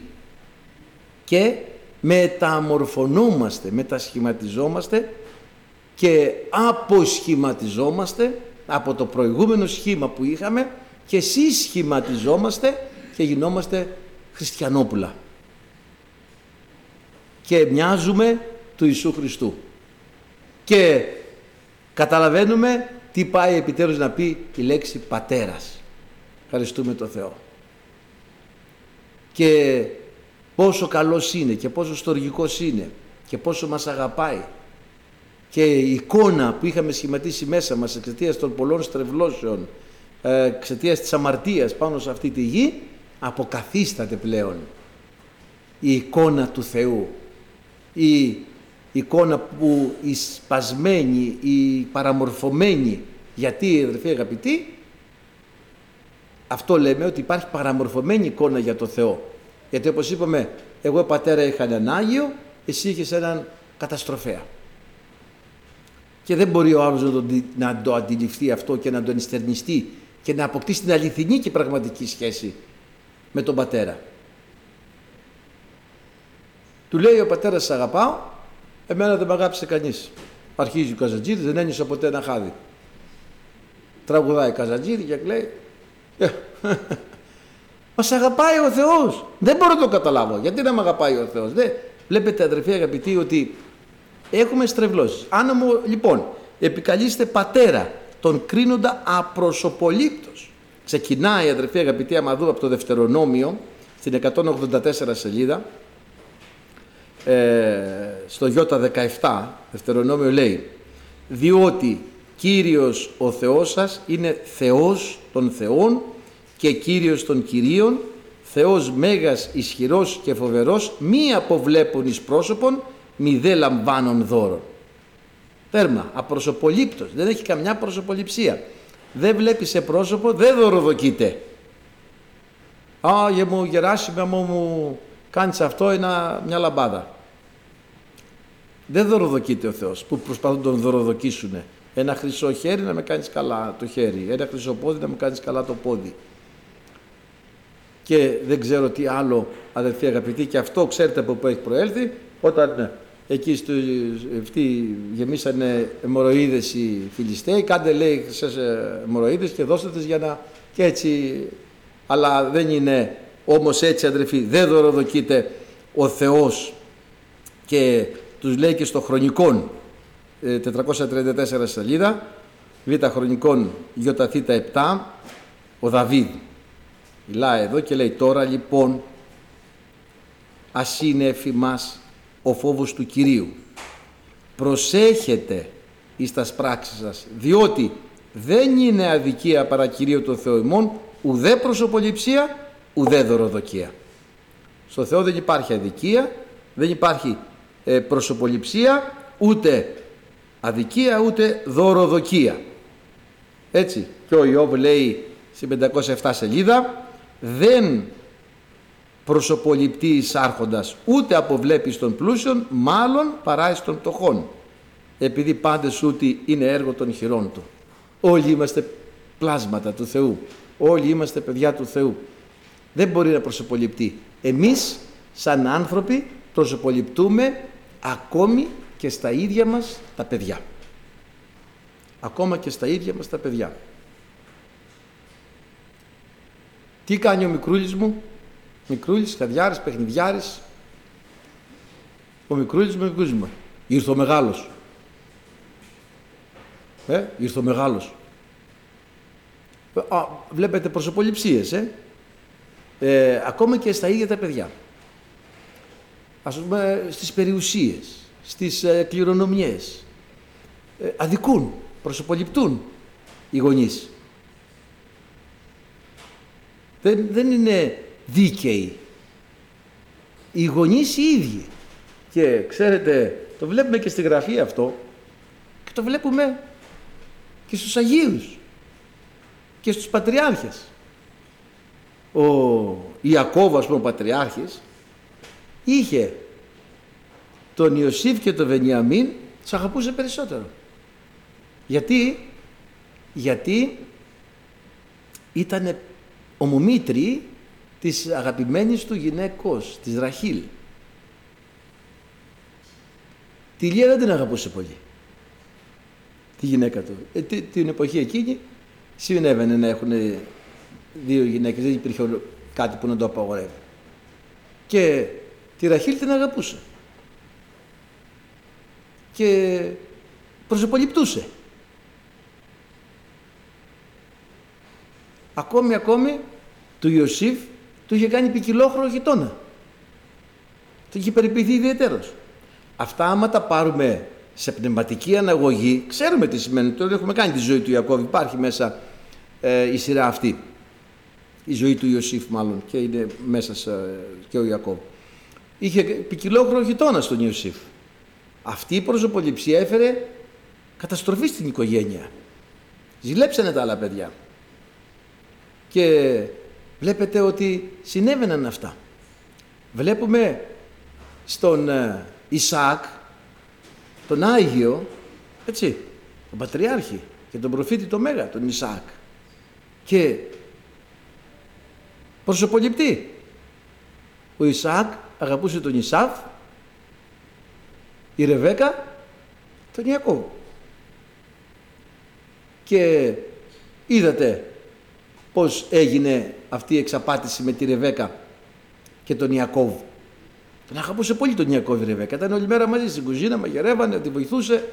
και μεταμορφωνόμαστε, μετασχηματιζόμαστε και αποσχηματιζόμαστε από το προηγούμενο σχήμα που είχαμε και συσχηματιζόμαστε και γινόμαστε χριστιανόπουλα και μοιάζουμε του Ιησού Χριστού και καταλαβαίνουμε τι πάει επιτέλους να πει η λέξη πατέρας. Ευχαριστούμε τον Θεό. Και πόσο καλός είναι και πόσο στοργικός είναι και πόσο μας αγαπάει και η εικόνα που είχαμε σχηματίσει μέσα μας εξαιτίας των πολλών στρεβλώσεων ε, εξαιτίας της αμαρτίας πάνω σε αυτή τη γη αποκαθίσταται πλέον η εικόνα του Θεού η εικόνα που η σπασμένη, η παραμορφωμένη, γιατί αδερφοί αγαπητοί, αυτό λέμε ότι υπάρχει παραμορφωμένη εικόνα για το Θεό. Γιατί όπως είπαμε, εγώ πατέρα είχα έναν Άγιο, εσύ είχες έναν καταστροφέα. Και δεν μπορεί ο άλλος να το, να το αντιληφθεί αυτό και να το ενστερνιστεί και να αποκτήσει την αληθινή και πραγματική σχέση με τον πατέρα. Του λέει ο πατέρας «Σ' αγαπάω» Εμένα δεν με αγάπησε κανείς. Αρχίζει ο Καζατζίδη, δεν ένιωσα ποτέ ένα χάδι. Τραγουδάει Καζατζίδη και λέει. «Ε, [LAUGHS] μα αγαπάει ο Θεός. Δεν μπορώ να το καταλάβω. Γιατί να με αγαπάει ο Θεός. Βλέπετε αδερφοί αγαπητοί ότι έχουμε στρεβλώσεις. Αν μου λοιπόν επικαλείστε πατέρα τον κρίνοντα απροσωπολήπτος. Ξεκινάει αδερφοί αγαπητοί άμα δούμε από το Δευτερονόμιο στην 184 σελίδα ε, στο Ι17, Δευτερονόμιο λέει, διότι Κύριος ο Θεός σας είναι Θεός των Θεών και Κύριος των Κυρίων, Θεός μέγας ισχυρός και φοβερός, μη αποβλέπουν εις πρόσωπον, μη δε λαμβάνουν δώρον. Τέρμα, απροσωπολήπτος, δεν έχει καμιά προσωποληψία. Δεν βλέπει σε πρόσωπο, δεν δωροδοκείται. Α, μου Γεράσιμα μου, μου κάνεις αυτό ένα, μια λαμπάδα. Δεν δωροδοκείται ο Θεός που προσπαθούν να τον δωροδοκίσουν. Ένα χρυσό χέρι να με κάνεις καλά το χέρι, ένα χρυσό πόδι να με κάνεις καλά το πόδι. Και δεν ξέρω τι άλλο αδερφοί αγαπητοί και αυτό ξέρετε από πού έχει προέλθει όταν εκεί στο, αυτοί γεμίσανε αιμορροίδες οι Φιλιστέοι, κάντε λέει σε αιμορροίδες και δώστε τις για να και έτσι, αλλά δεν είναι όμως έτσι αδερφοί, δεν δωροδοκείται ο Θεός και τους λέει και στο χρονικόν 434 σελίδα, β' χρονικών γιοταθήτα 7, ο Δαβίδ. Μιλάει εδώ και λέει τώρα λοιπόν ας είναι εφημάς ο φόβος του Κυρίου. Προσέχετε εις τας πράξεις σας, διότι δεν είναι αδικία παρά Κυρίου το Θεό ημών, ουδέ προσωποληψία, ουδέ δωροδοκία. Στο Θεό δεν υπάρχει αδικία, δεν υπάρχει ε, προσωποληψία, ούτε αδικία, ούτε δωροδοκία. Έτσι, και ο Ιώβ λέει στην 507 σελίδα, δεν προσωποληπτεί εις άρχοντας, ούτε αποβλέπει των πλούσιων, μάλλον παρά εις των πτωχών, επειδή πάντες ούτι είναι έργο των χειρών του. Όλοι είμαστε πλάσματα του Θεού, όλοι είμαστε παιδιά του Θεού. Δεν μπορεί να προσωποληπτεί. Εμείς σαν άνθρωποι προσωποληπτούμε ακόμη και στα ίδια μας τα παιδιά. Ακόμα και στα ίδια μας τα παιδιά. Τι κάνει ο μικρούλης μου, μικρούλης, χαδιάρης, παιχνιδιάρης. Ο μικρούλης μου, μικρούλης μου. Ήρθε ο μεγάλος. Ε, ήρθε ο μεγάλος. Α, βλέπετε προσωποληψίες, ε. ε. Ακόμα και στα ίδια τα παιδιά. Ας πούμε στις περιουσίες, στις ε, κληρονομιές. Ε, αδικούν, προσωποληπτούν οι γονείς. Δεν, δεν είναι δίκαιοι. Οι γονείς οι ίδιοι. Και ξέρετε, το βλέπουμε και στη γραφή αυτό και το βλέπουμε και στους Αγίους και στους Πατριάρχες. Ο Ιακώβ, ας πούμε, ο Πατριάρχης, είχε τον Ιωσήφ και τον Βενιαμίν, τους αγαπούσε περισσότερο. Γιατί, γιατί ήταν ομομήτροι της αγαπημένης του γυναίκος, της Ραχήλ. Τη Λία δεν την αγαπούσε πολύ. Τη γυναίκα του. Ε, την εποχή εκείνη συνέβαινε να έχουν δύο γυναίκες, δεν υπήρχε κάτι που να το απαγορεύει. Και τη Ραχήλ την αγαπούσε. Και προσωποληπτούσε. Ακόμη, ακόμη, του Ιωσήφ του είχε κάνει ποικιλόχρο γειτόνα. Το είχε περιποιηθεί ιδιαίτερο. Αυτά άμα τα πάρουμε σε πνευματική αναγωγή, ξέρουμε τι σημαίνει. Τώρα έχουμε κάνει τη ζωή του Ιακώβ, υπάρχει μέσα ε, η σειρά αυτή. Η ζωή του Ιωσήφ μάλλον και είναι μέσα σε, και ο Ιακώβ. Είχε ποικιλόχρο γειτόνας στον Ιωσήφ. Αυτή η προσωποληψία έφερε καταστροφή στην οικογένεια. Ζηλέψανε τα άλλα παιδιά. Και βλέπετε ότι συνέβαιναν αυτά. Βλέπουμε στον ε, Ισαάκ, τον Άγιο, έτσι, τον Πατριάρχη και τον προφήτη το Μέγα, τον Ισαάκ. Και προσωποληπτή. Ο Ισαάκ αγαπούσε τον Ισάφ, η Ρεβέκα τον Ιακώβ. Και είδατε πώς έγινε αυτή η εξαπάτηση με τη Ρεβέκα και τον Ιακώβ; Τον αγαπούσε πολύ τον Ιακώβ η Ρεβέκα. Ήταν όλη μέρα μαζί στην κουζίνα, μαγειρεύανε, τη βοηθούσε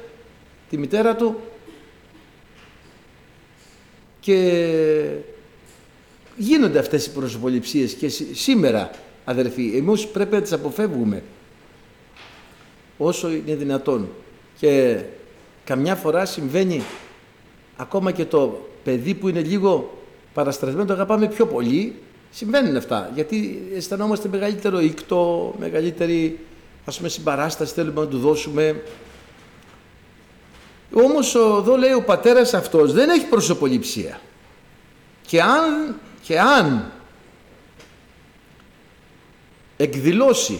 τη μητέρα του και γίνονται αυτές οι προσωποληψίες και σήμερα αδερφοί εμείς πρέπει να τις αποφεύγουμε όσο είναι δυνατόν και καμιά φορά συμβαίνει ακόμα και το παιδί που είναι λίγο παραστρασμένο το αγαπάμε πιο πολύ. Συμβαίνουν αυτά, γιατί αισθανόμαστε μεγαλύτερο ήκτο, μεγαλύτερη ας πούμε συμπαράσταση θέλουμε να του δώσουμε. Όμως εδώ λέει ο πατέρας αυτός δεν έχει προσωποληψία. Και αν, και αν εκδηλώσει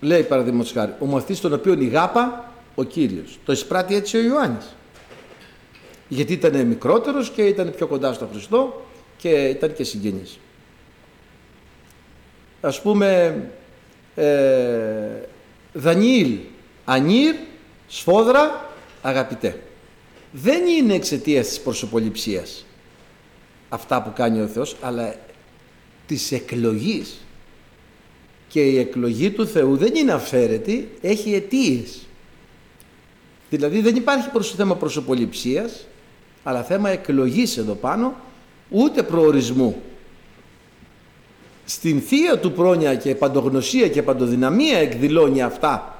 λέει παραδείγματος χάρη ο μαθητής τον οποίο ηγάπα ο Κύριος το εισπράττει έτσι ο Ιωάννης γιατί ήταν μικρότερος και ήταν πιο κοντά στο Χριστό και ήταν και συγγενής ας πούμε ε, Δανιήλ Ανήρ Σφόδρα Αγαπητέ δεν είναι εξαιτίας της προσωποληψίας αυτά που κάνει ο Θεός αλλά της εκλογής και η εκλογή του Θεού δεν είναι αφαίρετη, έχει αιτίες. Δηλαδή δεν υπάρχει προς θέμα προσωποληψίας, αλλά θέμα εκλογής εδώ πάνω, ούτε προορισμού. Στην θεία του πρόνοια και παντογνωσία και παντοδυναμία εκδηλώνει αυτά.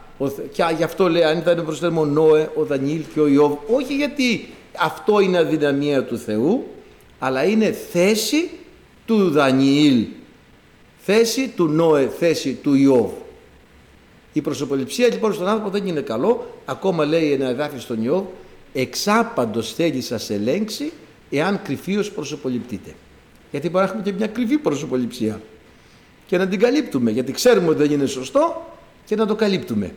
Και γι' αυτό λέει αν ήταν προς θέμα ο Νόε, ο Δανίλ και ο Ιώβ, όχι γιατί αυτό είναι αδυναμία του Θεού, αλλά είναι θέση του Δανιήλ θέση του Νόε, θέση του Ιώβ. Η προσωποληψία λοιπόν στον άνθρωπο δεν είναι καλό, ακόμα λέει ένα εδάφιο στον Ιώβ, εξάπαντος θέλει σας ελέγξει εάν κρυφίως προσωποληπτείτε. Γιατί μπορεί να έχουμε και μια κρυφή προσωποληψία και να την καλύπτουμε, γιατί ξέρουμε ότι δεν είναι σωστό και να το καλύπτουμε.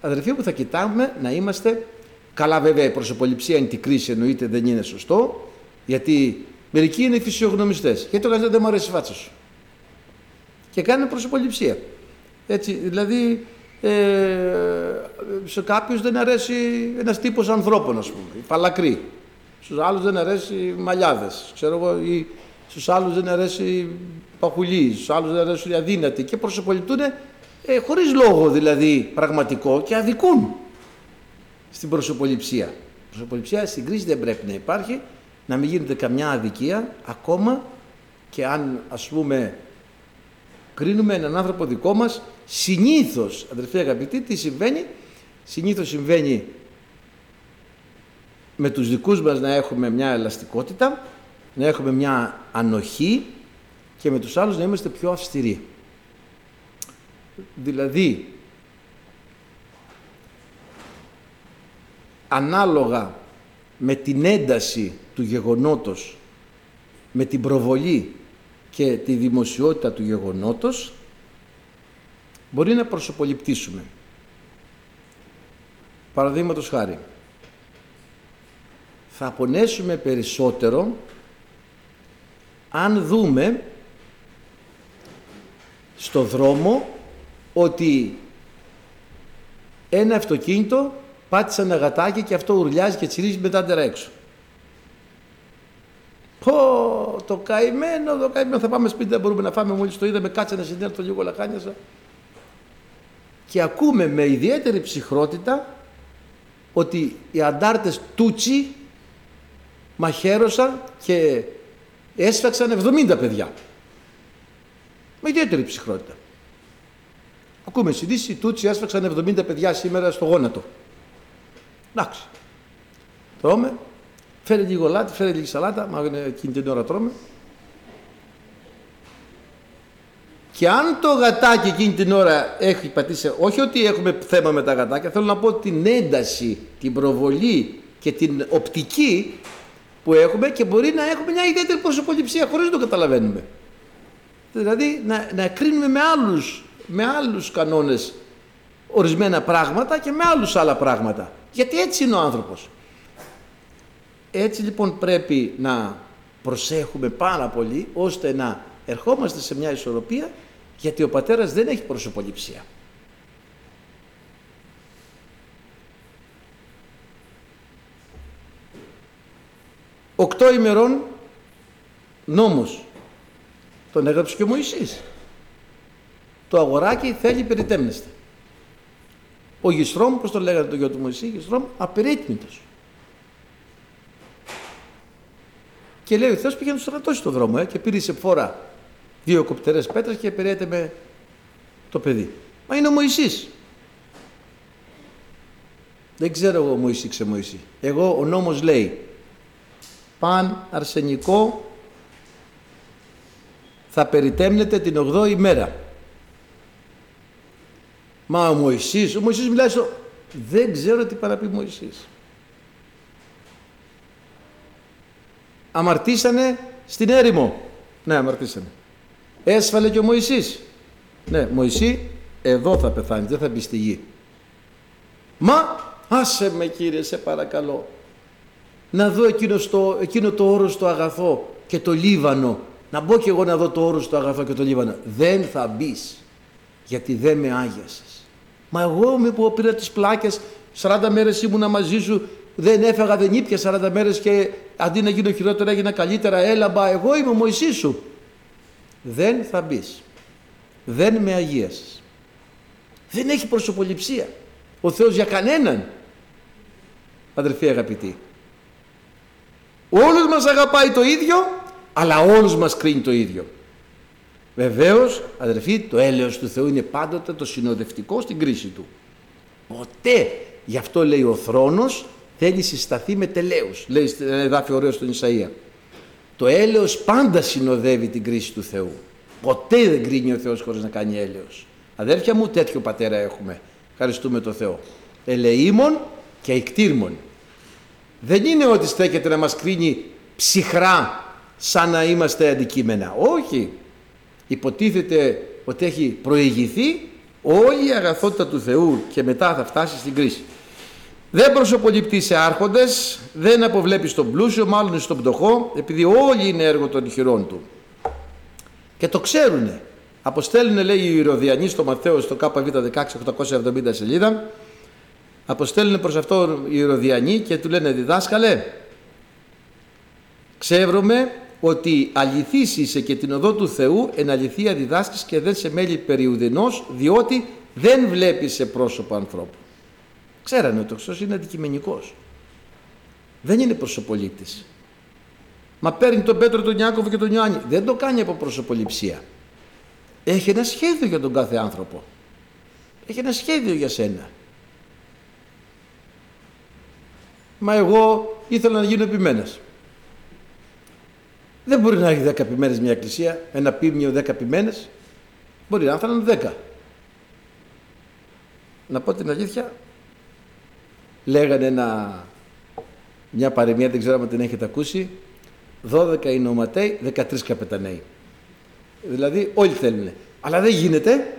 Αδερφοί που θα κοιτάμε να είμαστε καλά βέβαια η προσωποληψία είναι την κρίση εννοείται δεν είναι σωστό γιατί μερικοί είναι φυσιογνωμιστές γιατί το δεν μου αρέσει η φάτσα σου και κάνουν προσωποληψία. Έτσι, δηλαδή ε, σε κάποιους δεν αρέσει ένας τύπος ανθρώπων ας πούμε, οι παλακροί. Στους άλλους δεν αρέσει μαλλιάδες, ξέρω εγώ, ή στους άλλους δεν αρέσει παχουλοί, στους άλλους δεν αρέσουν οι αδύνατοι και προσωποληπτούν ε, χωρίς λόγο δηλαδή πραγματικό και αδικούν στην προσωποληψία. Η προσωποληψία στην κρίση δεν πρέπει να υπάρχει, να μην γίνεται καμιά αδικία ακόμα και αν ας πούμε κρίνουμε έναν άνθρωπο δικό μας συνήθως, αδερφοί αγαπητοί, τι συμβαίνει; Συνήθως συμβαίνει με τους δικούς μας να έχουμε μια ελαστικότητα, να έχουμε μια ανοχή και με τους άλλους να είμαστε πιο αυστηροί. Δηλαδή, ανάλογα με την ένταση του γεγονότος, με την προβολή και τη δημοσιότητα του γεγονότος μπορεί να προσωποληπτήσουμε. Παραδείγματος χάρη, θα απονέσουμε περισσότερο αν δούμε στο δρόμο ότι ένα αυτοκίνητο πάτησε ένα γατάκι και αυτό ουρλιάζει και τσιρίζει μετά έξω. Πω, το καημένο, το καημένο, θα πάμε σπίτι, δεν μπορούμε να φάμε, μόλις το είδαμε, κάτσε να συνέλθω λίγο λαχάνιασα. Και ακούμε με ιδιαίτερη ψυχρότητα ότι οι αντάρτες Τούτσι μαχαίρωσαν και έσφαξαν 70 παιδιά. Με ιδιαίτερη ψυχρότητα. Ακούμε συνδύσει, οι Τούτσι έσφαξαν 70 παιδιά σήμερα στο γόνατο. Εντάξει. Τρώμε, φέρε λίγο λάτι, φέρε λίγη σαλάτα, μα εκείνη την ώρα τρώμε. Και αν το γατάκι εκείνη την ώρα έχει πατήσει, όχι ότι έχουμε θέμα με τα γατάκια, θέλω να πω την ένταση, την προβολή και την οπτική που έχουμε και μπορεί να έχουμε μια ιδιαίτερη προσωποληψία χωρίς να το καταλαβαίνουμε. Δηλαδή να, να κρίνουμε με άλλους, με άλλους κανόνες ορισμένα πράγματα και με άλλους άλλα πράγματα. Γιατί έτσι είναι ο άνθρωπος. Έτσι λοιπόν πρέπει να προσέχουμε πάρα πολύ ώστε να ερχόμαστε σε μια ισορροπία γιατί ο πατέρας δεν έχει προσωποληψία. Οκτώ ημερών νόμος. Τον έγραψε και ο Μωυσής. Το αγοράκι θέλει περιτέμνεστα. Ο Γιστρόμ, πώς το λέγανε το γιο του Μωυσή, Γιστρόμ, απερίτμητος. Και λέει ο Θεός πήγαινε στο στρατώσει το δρόμο ε, και πήρε σε φορά δύο κοπτερές πέτρες και περιέται με το παιδί. Μα είναι ο Μωυσής. Δεν ξέρω εγώ Μωυσή ξεμοησή. Εγώ ο νόμος λέει παν αρσενικό θα περιτέμνετε την 8η μέρα. Μα ο Μωυσής, ο Μωυσής μιλάει στο... Δεν ξέρω τι παραπεί Μωυσής. Αμαρτήσανε στην έρημο. Ναι, αμαρτήσανε. Έσφαλε και ο Μωυσής. Ναι, Μωυσή, εδώ θα πεθάνεις, δεν θα μπει στη γη. Μα, άσε με κύριε, σε παρακαλώ. Να δω εκείνο, στο, εκείνο το όρος το αγαθό και το Λίβανο. Να μπω κι εγώ να δω το όρος το αγαθό και το Λίβανο. Δεν θα μπεις γιατί δεν με άγιασες. Μα εγώ με που πήρα τις πλάκες, 40 μέρες ήμουνα μαζί σου, δεν έφεγα, δεν ήπια 40 μέρες και αντί να γίνω χειρότερα έγινα καλύτερα, έλαμπα, εγώ είμαι ο Μωυσής σου. Δεν θα μπεις. Δεν με αγίασες. Δεν έχει προσωποληψία. Ο Θεός για κανέναν. Αδερφοί αγαπητοί. Όλους μας αγαπάει το ίδιο, αλλά όλους μας κρίνει το ίδιο. Βεβαίως, αδερφοί, το έλεος του Θεού είναι πάντοτε το συνοδευτικό στην κρίση του. Ποτέ, γι' αυτό λέει ο θρόνος, θέλει συσταθεί με τελέους. Λέει εδάφιο ωραίο στον Ισαΐα. Το έλεος πάντα συνοδεύει την κρίση του Θεού. Ποτέ δεν κρίνει ο Θεός χωρίς να κάνει έλεος. Αδέρφια μου, τέτοιο πατέρα έχουμε. Ευχαριστούμε τον Θεό. Ελεήμων και εκτήρμων. Δεν είναι ότι στέκεται να μας κρίνει ψυχρά σαν να είμαστε αντικείμενα. Όχι. Υποτίθεται ότι έχει προηγηθεί όλη η αγαθότητα του Θεού και μετά θα φτάσει στην κρίση. Δεν προσωποληπτεί σε άρχοντες, δεν αποβλέπει στον πλούσιο, μάλλον στον πτωχό, επειδή όλοι είναι έργο των χειρών του. Και το ξέρουνε. Αποστέλνουν, λέει οι Ηρωδιανοί στο Μαθαίο στο ΚΒ 16, σελίδα, αποστέλνουν προς αυτό οι Ηρωδιανοί και του λένε διδάσκαλε, ξεύρωμε ότι αληθής είσαι και την οδό του Θεού εν αληθεία διδάσκεις και δεν σε μέλη περιουδενός διότι δεν βλέπεις σε πρόσωπο ανθρώπου. Ξέρανε ότι ο Χριστός είναι αντικειμενικός. Δεν είναι προσωπολίτης. Μα παίρνει τον Πέτρο, τον Ιάκωβο και τον Ιωάννη. Δεν το κάνει από προσωποληψία. Έχει ένα σχέδιο για τον κάθε άνθρωπο. Έχει ένα σχέδιο για σένα. Μα εγώ ήθελα να γίνω επιμένας. Δεν μπορεί να έχει δέκα επιμένες μια εκκλησία, ένα πίμνιο δέκα επιμένες. Μπορεί να ήθελαν δέκα. Να πω την αλήθεια, λέγανε ένα, μια παροιμία, δεν ξέρω αν την έχετε ακούσει, 12 είναι οματέοι, 13 καπεταναίοι. Δηλαδή όλοι θέλουν. Αλλά δεν γίνεται.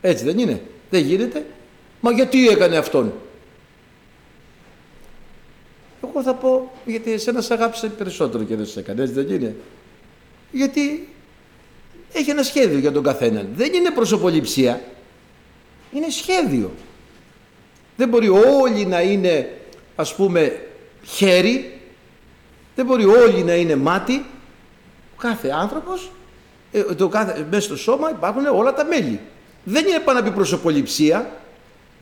Έτσι δεν είναι. Δεν γίνεται. Μα γιατί έκανε αυτόν; Εγώ θα πω γιατί εσένα σε αγάπησε περισσότερο και δεν σε έκανε. Έτσι δεν είναι; Γιατί έχει ένα σχέδιο για τον καθέναν. Δεν είναι προσωποληψία. Είναι σχέδιο. Δεν μπορεί όλοι να είναι ας πούμε χέρι. Δεν μπορεί όλοι να είναι μάτι κάθε άνθρωπος, ε, το κάθε, μέσα στο σώμα υπάρχουν όλα τα μέλη. Δεν είναι πάνω να πει προσωποληψία.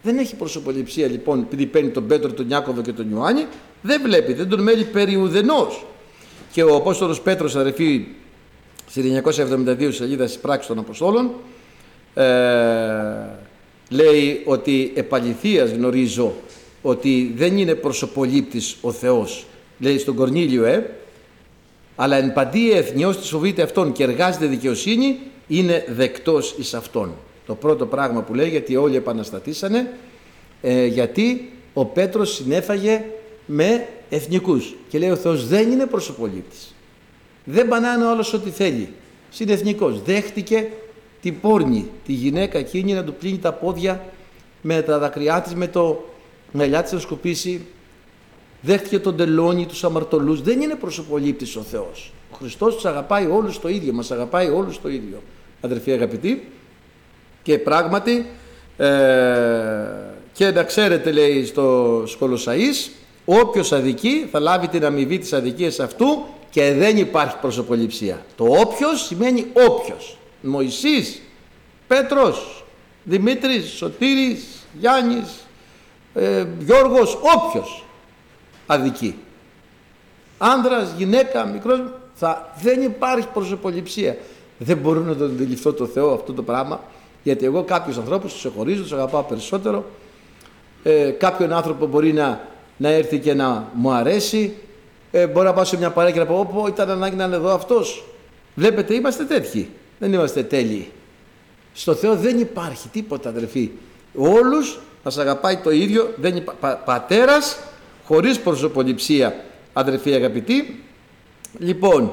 Δεν έχει προσωποληψία λοιπόν επειδή παίρνει τον Πέτρο, τον Ιάκωβο και τον Ιωάννη. Δεν βλέπει, δεν τον μέλει περί ουδενός. Και ο Απόστολος Πέτρος αδερφή στη 972 σελίδα της πράξης των Αποστόλων ε, λέει ότι επαληθείας γνωρίζω ότι δεν είναι προσωπολήπτης ο Θεός. Λέει στον Κορνήλιο, ε, αλλά εν παντή εθνιός της φοβείται αυτόν και εργάζεται δικαιοσύνη, είναι δεκτός εις αυτόν. Το πρώτο πράγμα που λέει, γιατί όλοι επαναστατήσανε, ε, γιατί ο Πέτρος συνέφαγε με εθνικούς. Και λέει ο Θεός δεν είναι προσωπολήπτης. Δεν πανάνε όλος ό,τι θέλει. Συνεθνικός. Δέχτηκε την πόρνη, τη γυναίκα εκείνη να του πλύνει τα πόδια με τα δακρυά της, με το μελιά της να σκουπίσει δέχτηκε τον τελώνη, τους αμαρτωλούς. Δεν είναι προσωπολήπτης ο Θεός. Ο Χριστός τους αγαπάει όλους το ίδιο, μας αγαπάει όλους το ίδιο. Αδερφοί αγαπητοί, και πράγματι, ε, και να ξέρετε λέει στο Σκολοσαΐς, όποιος αδικεί θα λάβει την αμοιβή της αδικίας αυτού και δεν υπάρχει προσωποληψία. Το όποιος σημαίνει όποιος. Μωυσής, Πέτρος, Δημήτρης, Σωτήρης, Γιάννης, ε, Γιώργος, όποιος αδική. Άνδρας, γυναίκα, μικρός, θα, δεν υπάρχει προσωποληψία. Δεν μπορώ να το αντιληφθώ το Θεό αυτό το πράγμα, γιατί εγώ κάποιους ανθρώπους τους εχωρίζω, τους αγαπάω περισσότερο. ε, κάποιον άνθρωπο μπορεί να, να έρθει και να μου αρέσει, ε, μπορεί να πάω σε μια παρέα και να πω, Ωπω, ήταν ανάγκη να είναι εδώ αυτός. Βλέπετε, είμαστε τέτοιοι. Δεν είμαστε τέλειοι. Στο Θεό δεν υπάρχει τίποτα, αδερφοί. Όλους μας αγαπάει το ίδιο. Δεν υπά... Πα... Πατέρας, χωρίς προσωποληψία, αδερφοί αγαπητοί. Λοιπόν,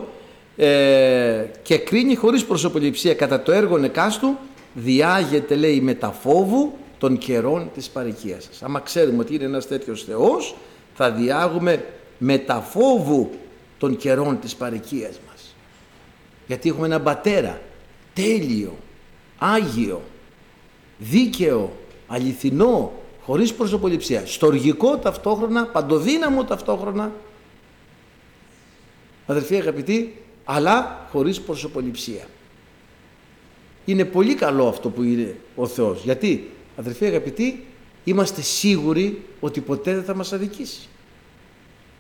ε, και κρίνει χωρίς προσωποληψία κατά το έργο νεκάστου, διάγεται, λέει, μεταφόβου των καιρών της παροικίας σας. Άμα ξέρουμε ότι είναι ένας τέτοιος Θεός, θα διάγουμε μεταφόβου των καιρών της παροικίας μας. Γιατί έχουμε έναν πατέρα τέλειο, άγιο, δίκαιο, αληθινό, χωρίς προσωποληψία, στοργικό ταυτόχρονα, παντοδύναμο ταυτόχρονα, αδερφοί αγαπητοί, αλλά χωρίς προσωποληψία. Είναι πολύ καλό αυτό που είναι ο Θεός. Γιατί, αδερφοί αγαπητοί, είμαστε σίγουροι ότι ποτέ δεν θα μας αδικήσει.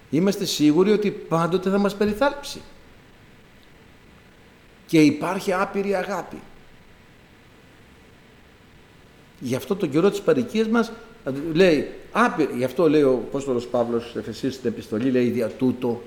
Είμαστε σίγουροι ότι πάντοτε θα μας περιθάλψει. Και υπάρχει άπειρη αγάπη. Γι' αυτό τον καιρό της παροικίας μας λέει, άπειρη, γι' αυτό λέει ο Απόστολος Παύλος Εφεσίς στην επιστολή, λέει δια τούτο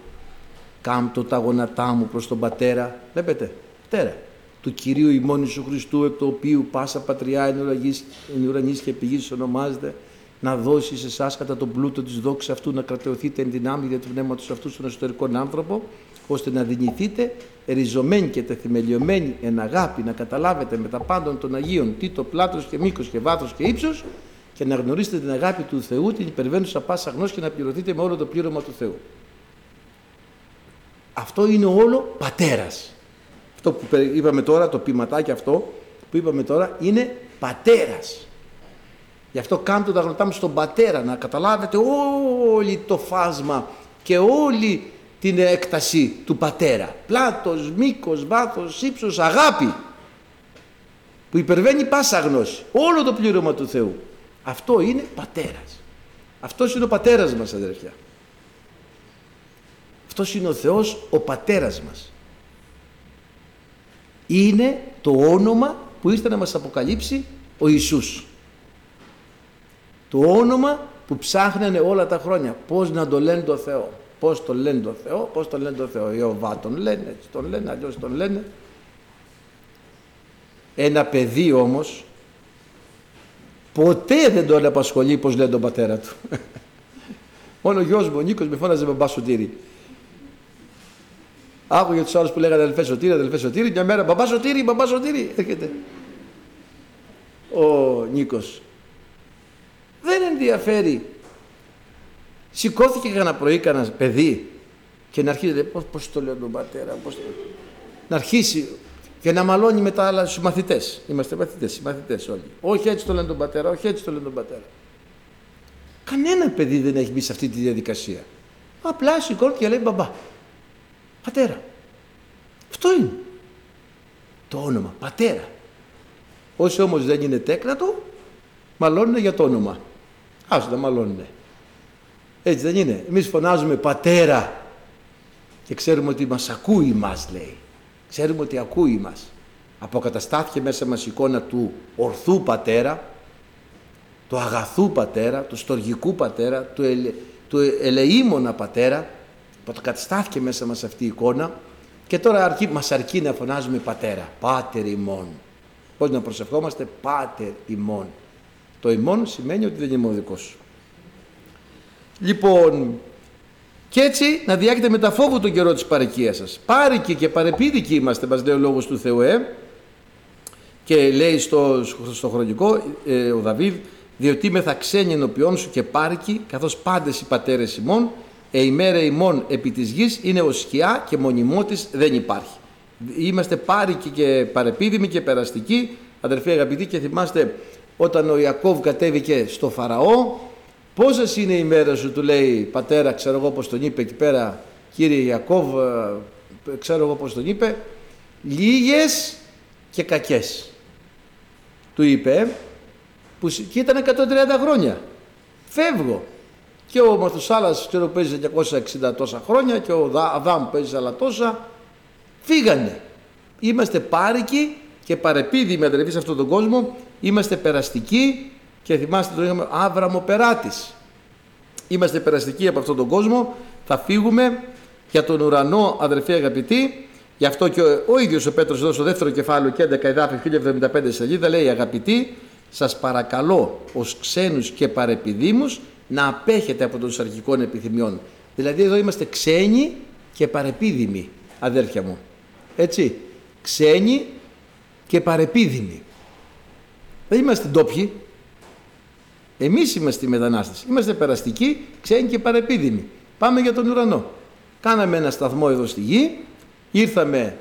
κάμπτω τα γονατά μου προς τον Πατέρα. Βλέπετε, Πατέρα, του Κυρίου ημών Ιησού Χριστού, εκ του οποίου πάσα πατριά εν ουρανής και πηγής ονομάζεται, να δώσει σε εσάς κατά τον πλούτο της δόξης αυτού να κρατεωθείτε εν δυνάμει για του πνεύματος αυτού στον εσωτερικό άνθρωπο, ώστε να δυνηθείτε ριζωμένοι και τεθυμελιωμένοι εν αγάπη, να καταλάβετε με τα πάντων των Αγίων τι το πλάτος και μήκος και βάθος και ύψος και να γνωρίσετε την αγάπη του Θεού, την υπερβαίνουσα πάσα γνώση και να πληρωθείτε με όλο το πλήρωμα του Θεού. Αυτό είναι όλο πατέρας. Αυτό που είπαμε τώρα, το ποιηματάκι αυτό που είπαμε τώρα είναι πατέρας. Γι' αυτό κάντε τα γνωτά μου στον πατέρα να καταλάβετε όλη το φάσμα και όλη την έκταση του πατέρα. Πλάτος, μήκος, βάθος, ύψος, αγάπη που υπερβαίνει πάσα γνώση. Όλο το πλήρωμα του Θεού. Αυτό είναι πατέρας. Αυτός είναι ο πατέρας μας αδερφιά. Αυτός είναι ο Θεός ο πατέρας μας. Είναι το όνομα που ήρθε να μας αποκαλύψει ο Ιησούς. Το όνομα που ψάχνανε όλα τα χρόνια. Πώς να το λένε το Θεό. Πώς το λένε το Θεό, πώς το λένε το Θεό. Ιωβά τον λένε, έτσι τον λένε, αλλιώς τον λένε. Ένα παιδί όμως ποτέ δεν τον απασχολεί πώς λένε τον πατέρα του. [LAUGHS] Μόνο ο γιος μου, ο Νίκος, με φώναζε μπαμπά Σωτήρη. Άκουγε τους άλλους που λέγανε αδελφέ Σωτήρη, αδελφέ Σωτήρη, μια μέρα μπαμπά Σωτήρη, μπαμπά Σωτήρη, έρχεται. Ο Νίκος. Δεν ενδιαφέρει. Σηκώθηκε κανένα πρωί κανένας παιδί και να αρχίσει, πώς, πώς το λέω τον πατέρα, πώς το... να αρχίσει και να μαλώνει μετά άλλα στους μαθητές. Είμαστε μαθητές, μαθητές όλοι. Όχι έτσι το λένε τον πατέρα, όχι έτσι το λένε τον πατέρα. Κανένα παιδί δεν έχει μπει σε αυτή τη διαδικασία. Απλά σηκώθηκε και λέει μπαμπά. Πατέρα. Αυτό είναι. Το όνομα. Πατέρα. Όσοι όμως δεν είναι τέκνατο, μαλώνουν για το όνομα. Ας τα μαλώνουνε. Έτσι δεν είναι. Εμείς φωνάζουμε πατέρα και ξέρουμε ότι μας ακούει μας λέει. Ξέρουμε ότι ακούει μας. Αποκαταστάθηκε μέσα μας η εικόνα του ορθού πατέρα, του αγαθού πατέρα, του στοργικού πατέρα, του, ελε, του ελεήμονα πατέρα. Αποκαταστάθηκε μέσα μας αυτή η εικόνα και τώρα αρκεί, μας αρκεί να φωνάζουμε πατέρα. Πάτερ ημών. Πώς να προσευχόμαστε; Πάτερ ημών. Το ημών σημαίνει ότι δεν είμαι ο δικός σου. Λοιπόν, και έτσι να διάγετε με τα φόβου τον καιρό της παροικίας σας. Πάρικοι και παρεπίδικοι είμαστε, μας λέει ο Λόγος του Θεού, ε. Και λέει στο, στο χρονικό ε, ο Δαβίδ, διότι είμαι θα ξένοι ενωπιών σου και πάρικοι, καθώς πάντες οι πατέρες ημών, ε ημέρα ημών επί της γης είναι ο σκιά και μονιμότης δεν υπάρχει. Είμαστε πάρικοι και παρεπίδημοι και περαστικοί, αδερφοί αγαπητοί και θυμάστε όταν ο Ιακώβ κατέβηκε στο Φαραώ πόσες είναι οι μέρες σου του λέει πατέρα ξέρω εγώ πως τον είπε εκεί πέρα κύριε Ιακώβ ε, ξέρω εγώ πως τον είπε λίγες και κακές του είπε που και ήταν 130 χρόνια. Φεύγω. Και ο Μαθουσάλας ξέρω παίζει 260 τόσα χρόνια και ο Αδάμ παίζει άλλα τόσα. Φύγανε. Είμαστε πάρικοι και παρεπίδημοι αδερφοί σε αυτόν τον κόσμο είμαστε περαστικοί και θυμάστε το είχαμε Άβραμο Περάτης. Είμαστε περαστικοί από αυτόν τον κόσμο, θα φύγουμε για τον ουρανό αδερφοί αγαπητοί, γι' αυτό και ο, ο ίδιος ο Πέτρος εδώ στο δεύτερο κεφάλαιο και 11 εδάφη 1075 σελίδα λέει αγαπητοί σας παρακαλώ ως ξένους και παρεπιδήμους να απέχετε από των αρχικών επιθυμιών. Δηλαδή εδώ είμαστε ξένοι και παρεπίδημοι αδέρφια μου. Έτσι, ξένοι και παρεπίδημοι. Δεν είμαστε ντόπιοι. Εμείς είμαστε οι μετανάστες. Είμαστε περαστικοί, ξένοι και παρεπίδημοι. Πάμε για τον ουρανό. Κάναμε ένα σταθμό εδώ στη γη, ήρθαμε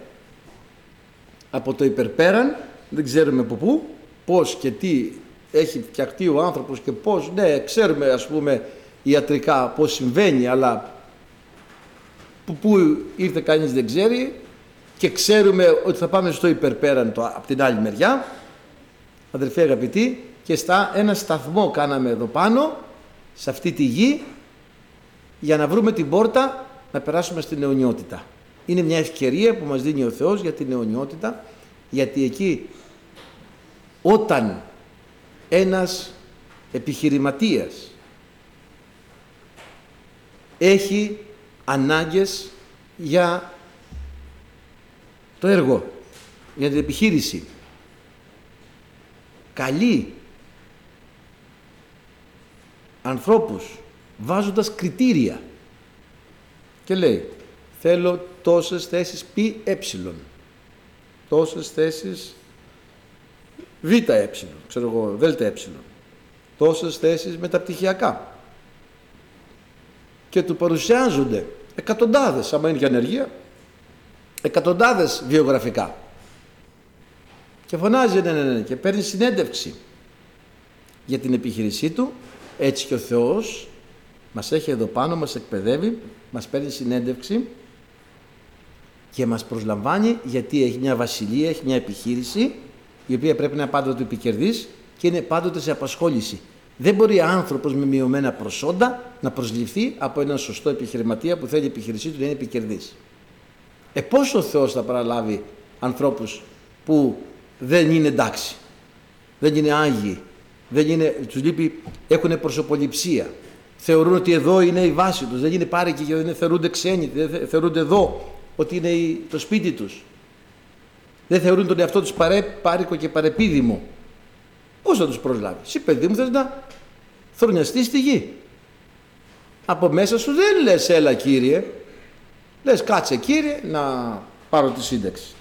από το υπερπέραν, δεν ξέρουμε από πού, πώς και τι έχει φτιαχτεί ο άνθρωπος και πώς, ναι, ξέρουμε ας πούμε ιατρικά πώς συμβαίνει, αλλά που πού ήρθε κανείς δεν ξέρει και ξέρουμε ότι θα πάμε στο υπερπέραν το, από την άλλη μεριά, αδερφοί αγαπητοί, και στα ένα σταθμό κάναμε εδώ πάνω, σε αυτή τη γη, για να βρούμε την πόρτα να περάσουμε στην αιωνιότητα. Είναι μια ευκαιρία που μας δίνει ο Θεός για την αιωνιότητα, γιατί εκεί όταν ένας επιχειρηματίας έχει ανάγκες για το έργο, για την επιχείρηση. Καλεί ανθρώπους βάζοντας κριτήρια και λέει θέλω τόσες θέσεις πι ε, τόσες θέσεις β ε, ξέρω εγώ, δέλτα ε, τόσες θέσεις μεταπτυχιακά και του παρουσιάζονται εκατοντάδες, άμα είναι για ανεργία, εκατοντάδες βιογραφικά. Και φωνάζει ναι, ναι, ναι, και παίρνει συνέντευξη για την επιχείρησή του, έτσι και ο Θεός μας έχει εδώ πάνω, μας εκπαιδεύει, μας παίρνει συνέντευξη και μας προσλαμβάνει γιατί έχει μια βασιλεία, έχει μια επιχείρηση η οποία πρέπει να είναι πάντοτε επικερδής και είναι πάντοτε σε απασχόληση. Δεν μπορεί άνθρωπος με μειωμένα προσόντα να προσληφθεί από έναν σωστό επιχειρηματία που θέλει η επιχείρησή του να είναι επικερδής. Ε, πώς ο Θεός θα παραλάβει ανθρώπους που δεν είναι εντάξει, δεν είναι άγιοι, δεν είναι, τους λείπει, έχουν προσωποληψία. Θεωρούν ότι εδώ είναι η βάση τους, δεν είναι πάρει και δεν θεωρούνται ξένοι, δεν θεωρούνται εδώ ότι είναι το σπίτι τους. Δεν θεωρούν τον εαυτό τους παρέ, πάρικο και παρεπίδημο. Πώς θα τους προσλάβεις. Εσύ παιδί μου θες να θρονιαστείς στη γη. Από μέσα σου δεν λες έλα κύριε. Λες κάτσε κύριε να πάρω τη σύνταξη.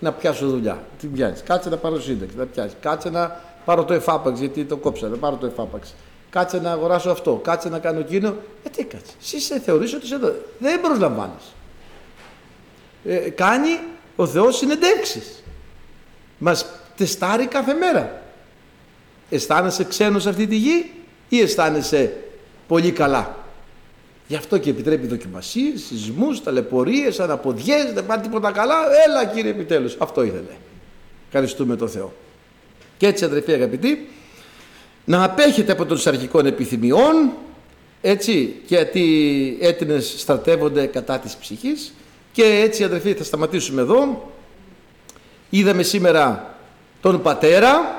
Να πιάσω δουλειά. Τι πιάνεις. Κάτσε να πάρω σύνταξη. Να πιάσεις. Κάτσε να πάρω το εφάπαξ γιατί το κόψα. Να πάρω το εφάπαξ. Κάτσε να αγοράσω αυτό. Κάτσε να κάνω εκείνο. Ε, τι κάτσε. Εσύ σε θεωρείς ότι είσαι εδώ. Δεν προσλαμβάνεις. Ε, κάνει ο Θεός συνεντεύξεις. Μας τεστάρει κάθε μέρα. Αισθάνεσαι ξένος σε αυτή τη γη ή αισθάνεσαι πολύ καλά; Γι' αυτό και επιτρέπει δοκιμασίες, σεισμούς, ταλαιπωρίες, αναποδιές, δεν πάει τίποτα καλά. Έλα κύριε επιτέλους. Αυτό ήθελε. Ευχαριστούμε τον Θεό. Και έτσι αδερφοί αγαπητοί, να απέχετε από των αρχικών επιθυμιών, έτσι, γιατί έτεινες στρατεύονται κατά της ψυχής και έτσι αδερφοί θα σταματήσουμε εδώ. Είδαμε σήμερα τον πατέρα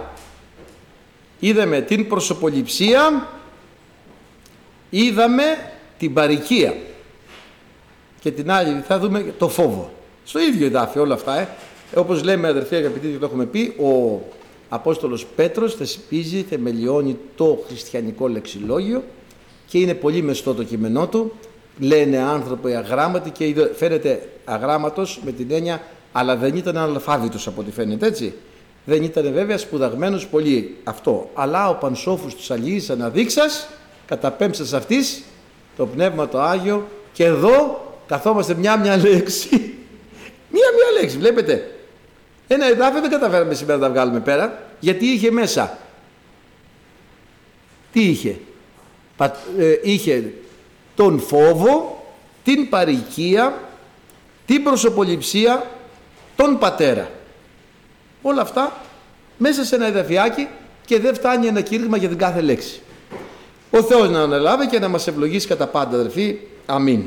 είδαμε την προσωποληψία, είδαμε την παρικία και την άλλη θα δούμε το φόβο. Στο ίδιο εδάφιο όλα αυτά, ε. όπως λέμε αδερφοί αγαπητοί και το έχουμε πει, ο Απόστολος Πέτρος θεσπίζει, θεμελιώνει το χριστιανικό λεξιλόγιο και είναι πολύ μεστό το κείμενό του. Λένε άνθρωποι αγράμματοι και φαίνεται αγράμματος με την έννοια αλλά δεν ήταν αλφάβητος από ό,τι φαίνεται έτσι. Δεν ήταν βέβαια σπουδαγμένος πολύ αυτό. Αλλά ο Πανσόφους του Αλληλής αναδείξας, καταπέμψας αυτής, το Πνεύμα το Άγιο και εδώ καθόμαστε μια-μια λέξη. [LAUGHS] Μια-μια λέξη, βλέπετε. Ένα εδάφιο δεν καταφέραμε σήμερα να τα βγάλουμε πέρα, γιατί είχε μέσα. Τι είχε; Ε, είχε τον φόβο, την παροικία, την προσωποληψία, τον πατέρα. Όλα αυτά μέσα σε ένα εδαφιάκι και δεν φτάνει ένα κήρυγμα για την κάθε λέξη. Ο Θεός να αναλάβει και να μας ευλογήσει κατά πάντα αδερφοί. Αμήν.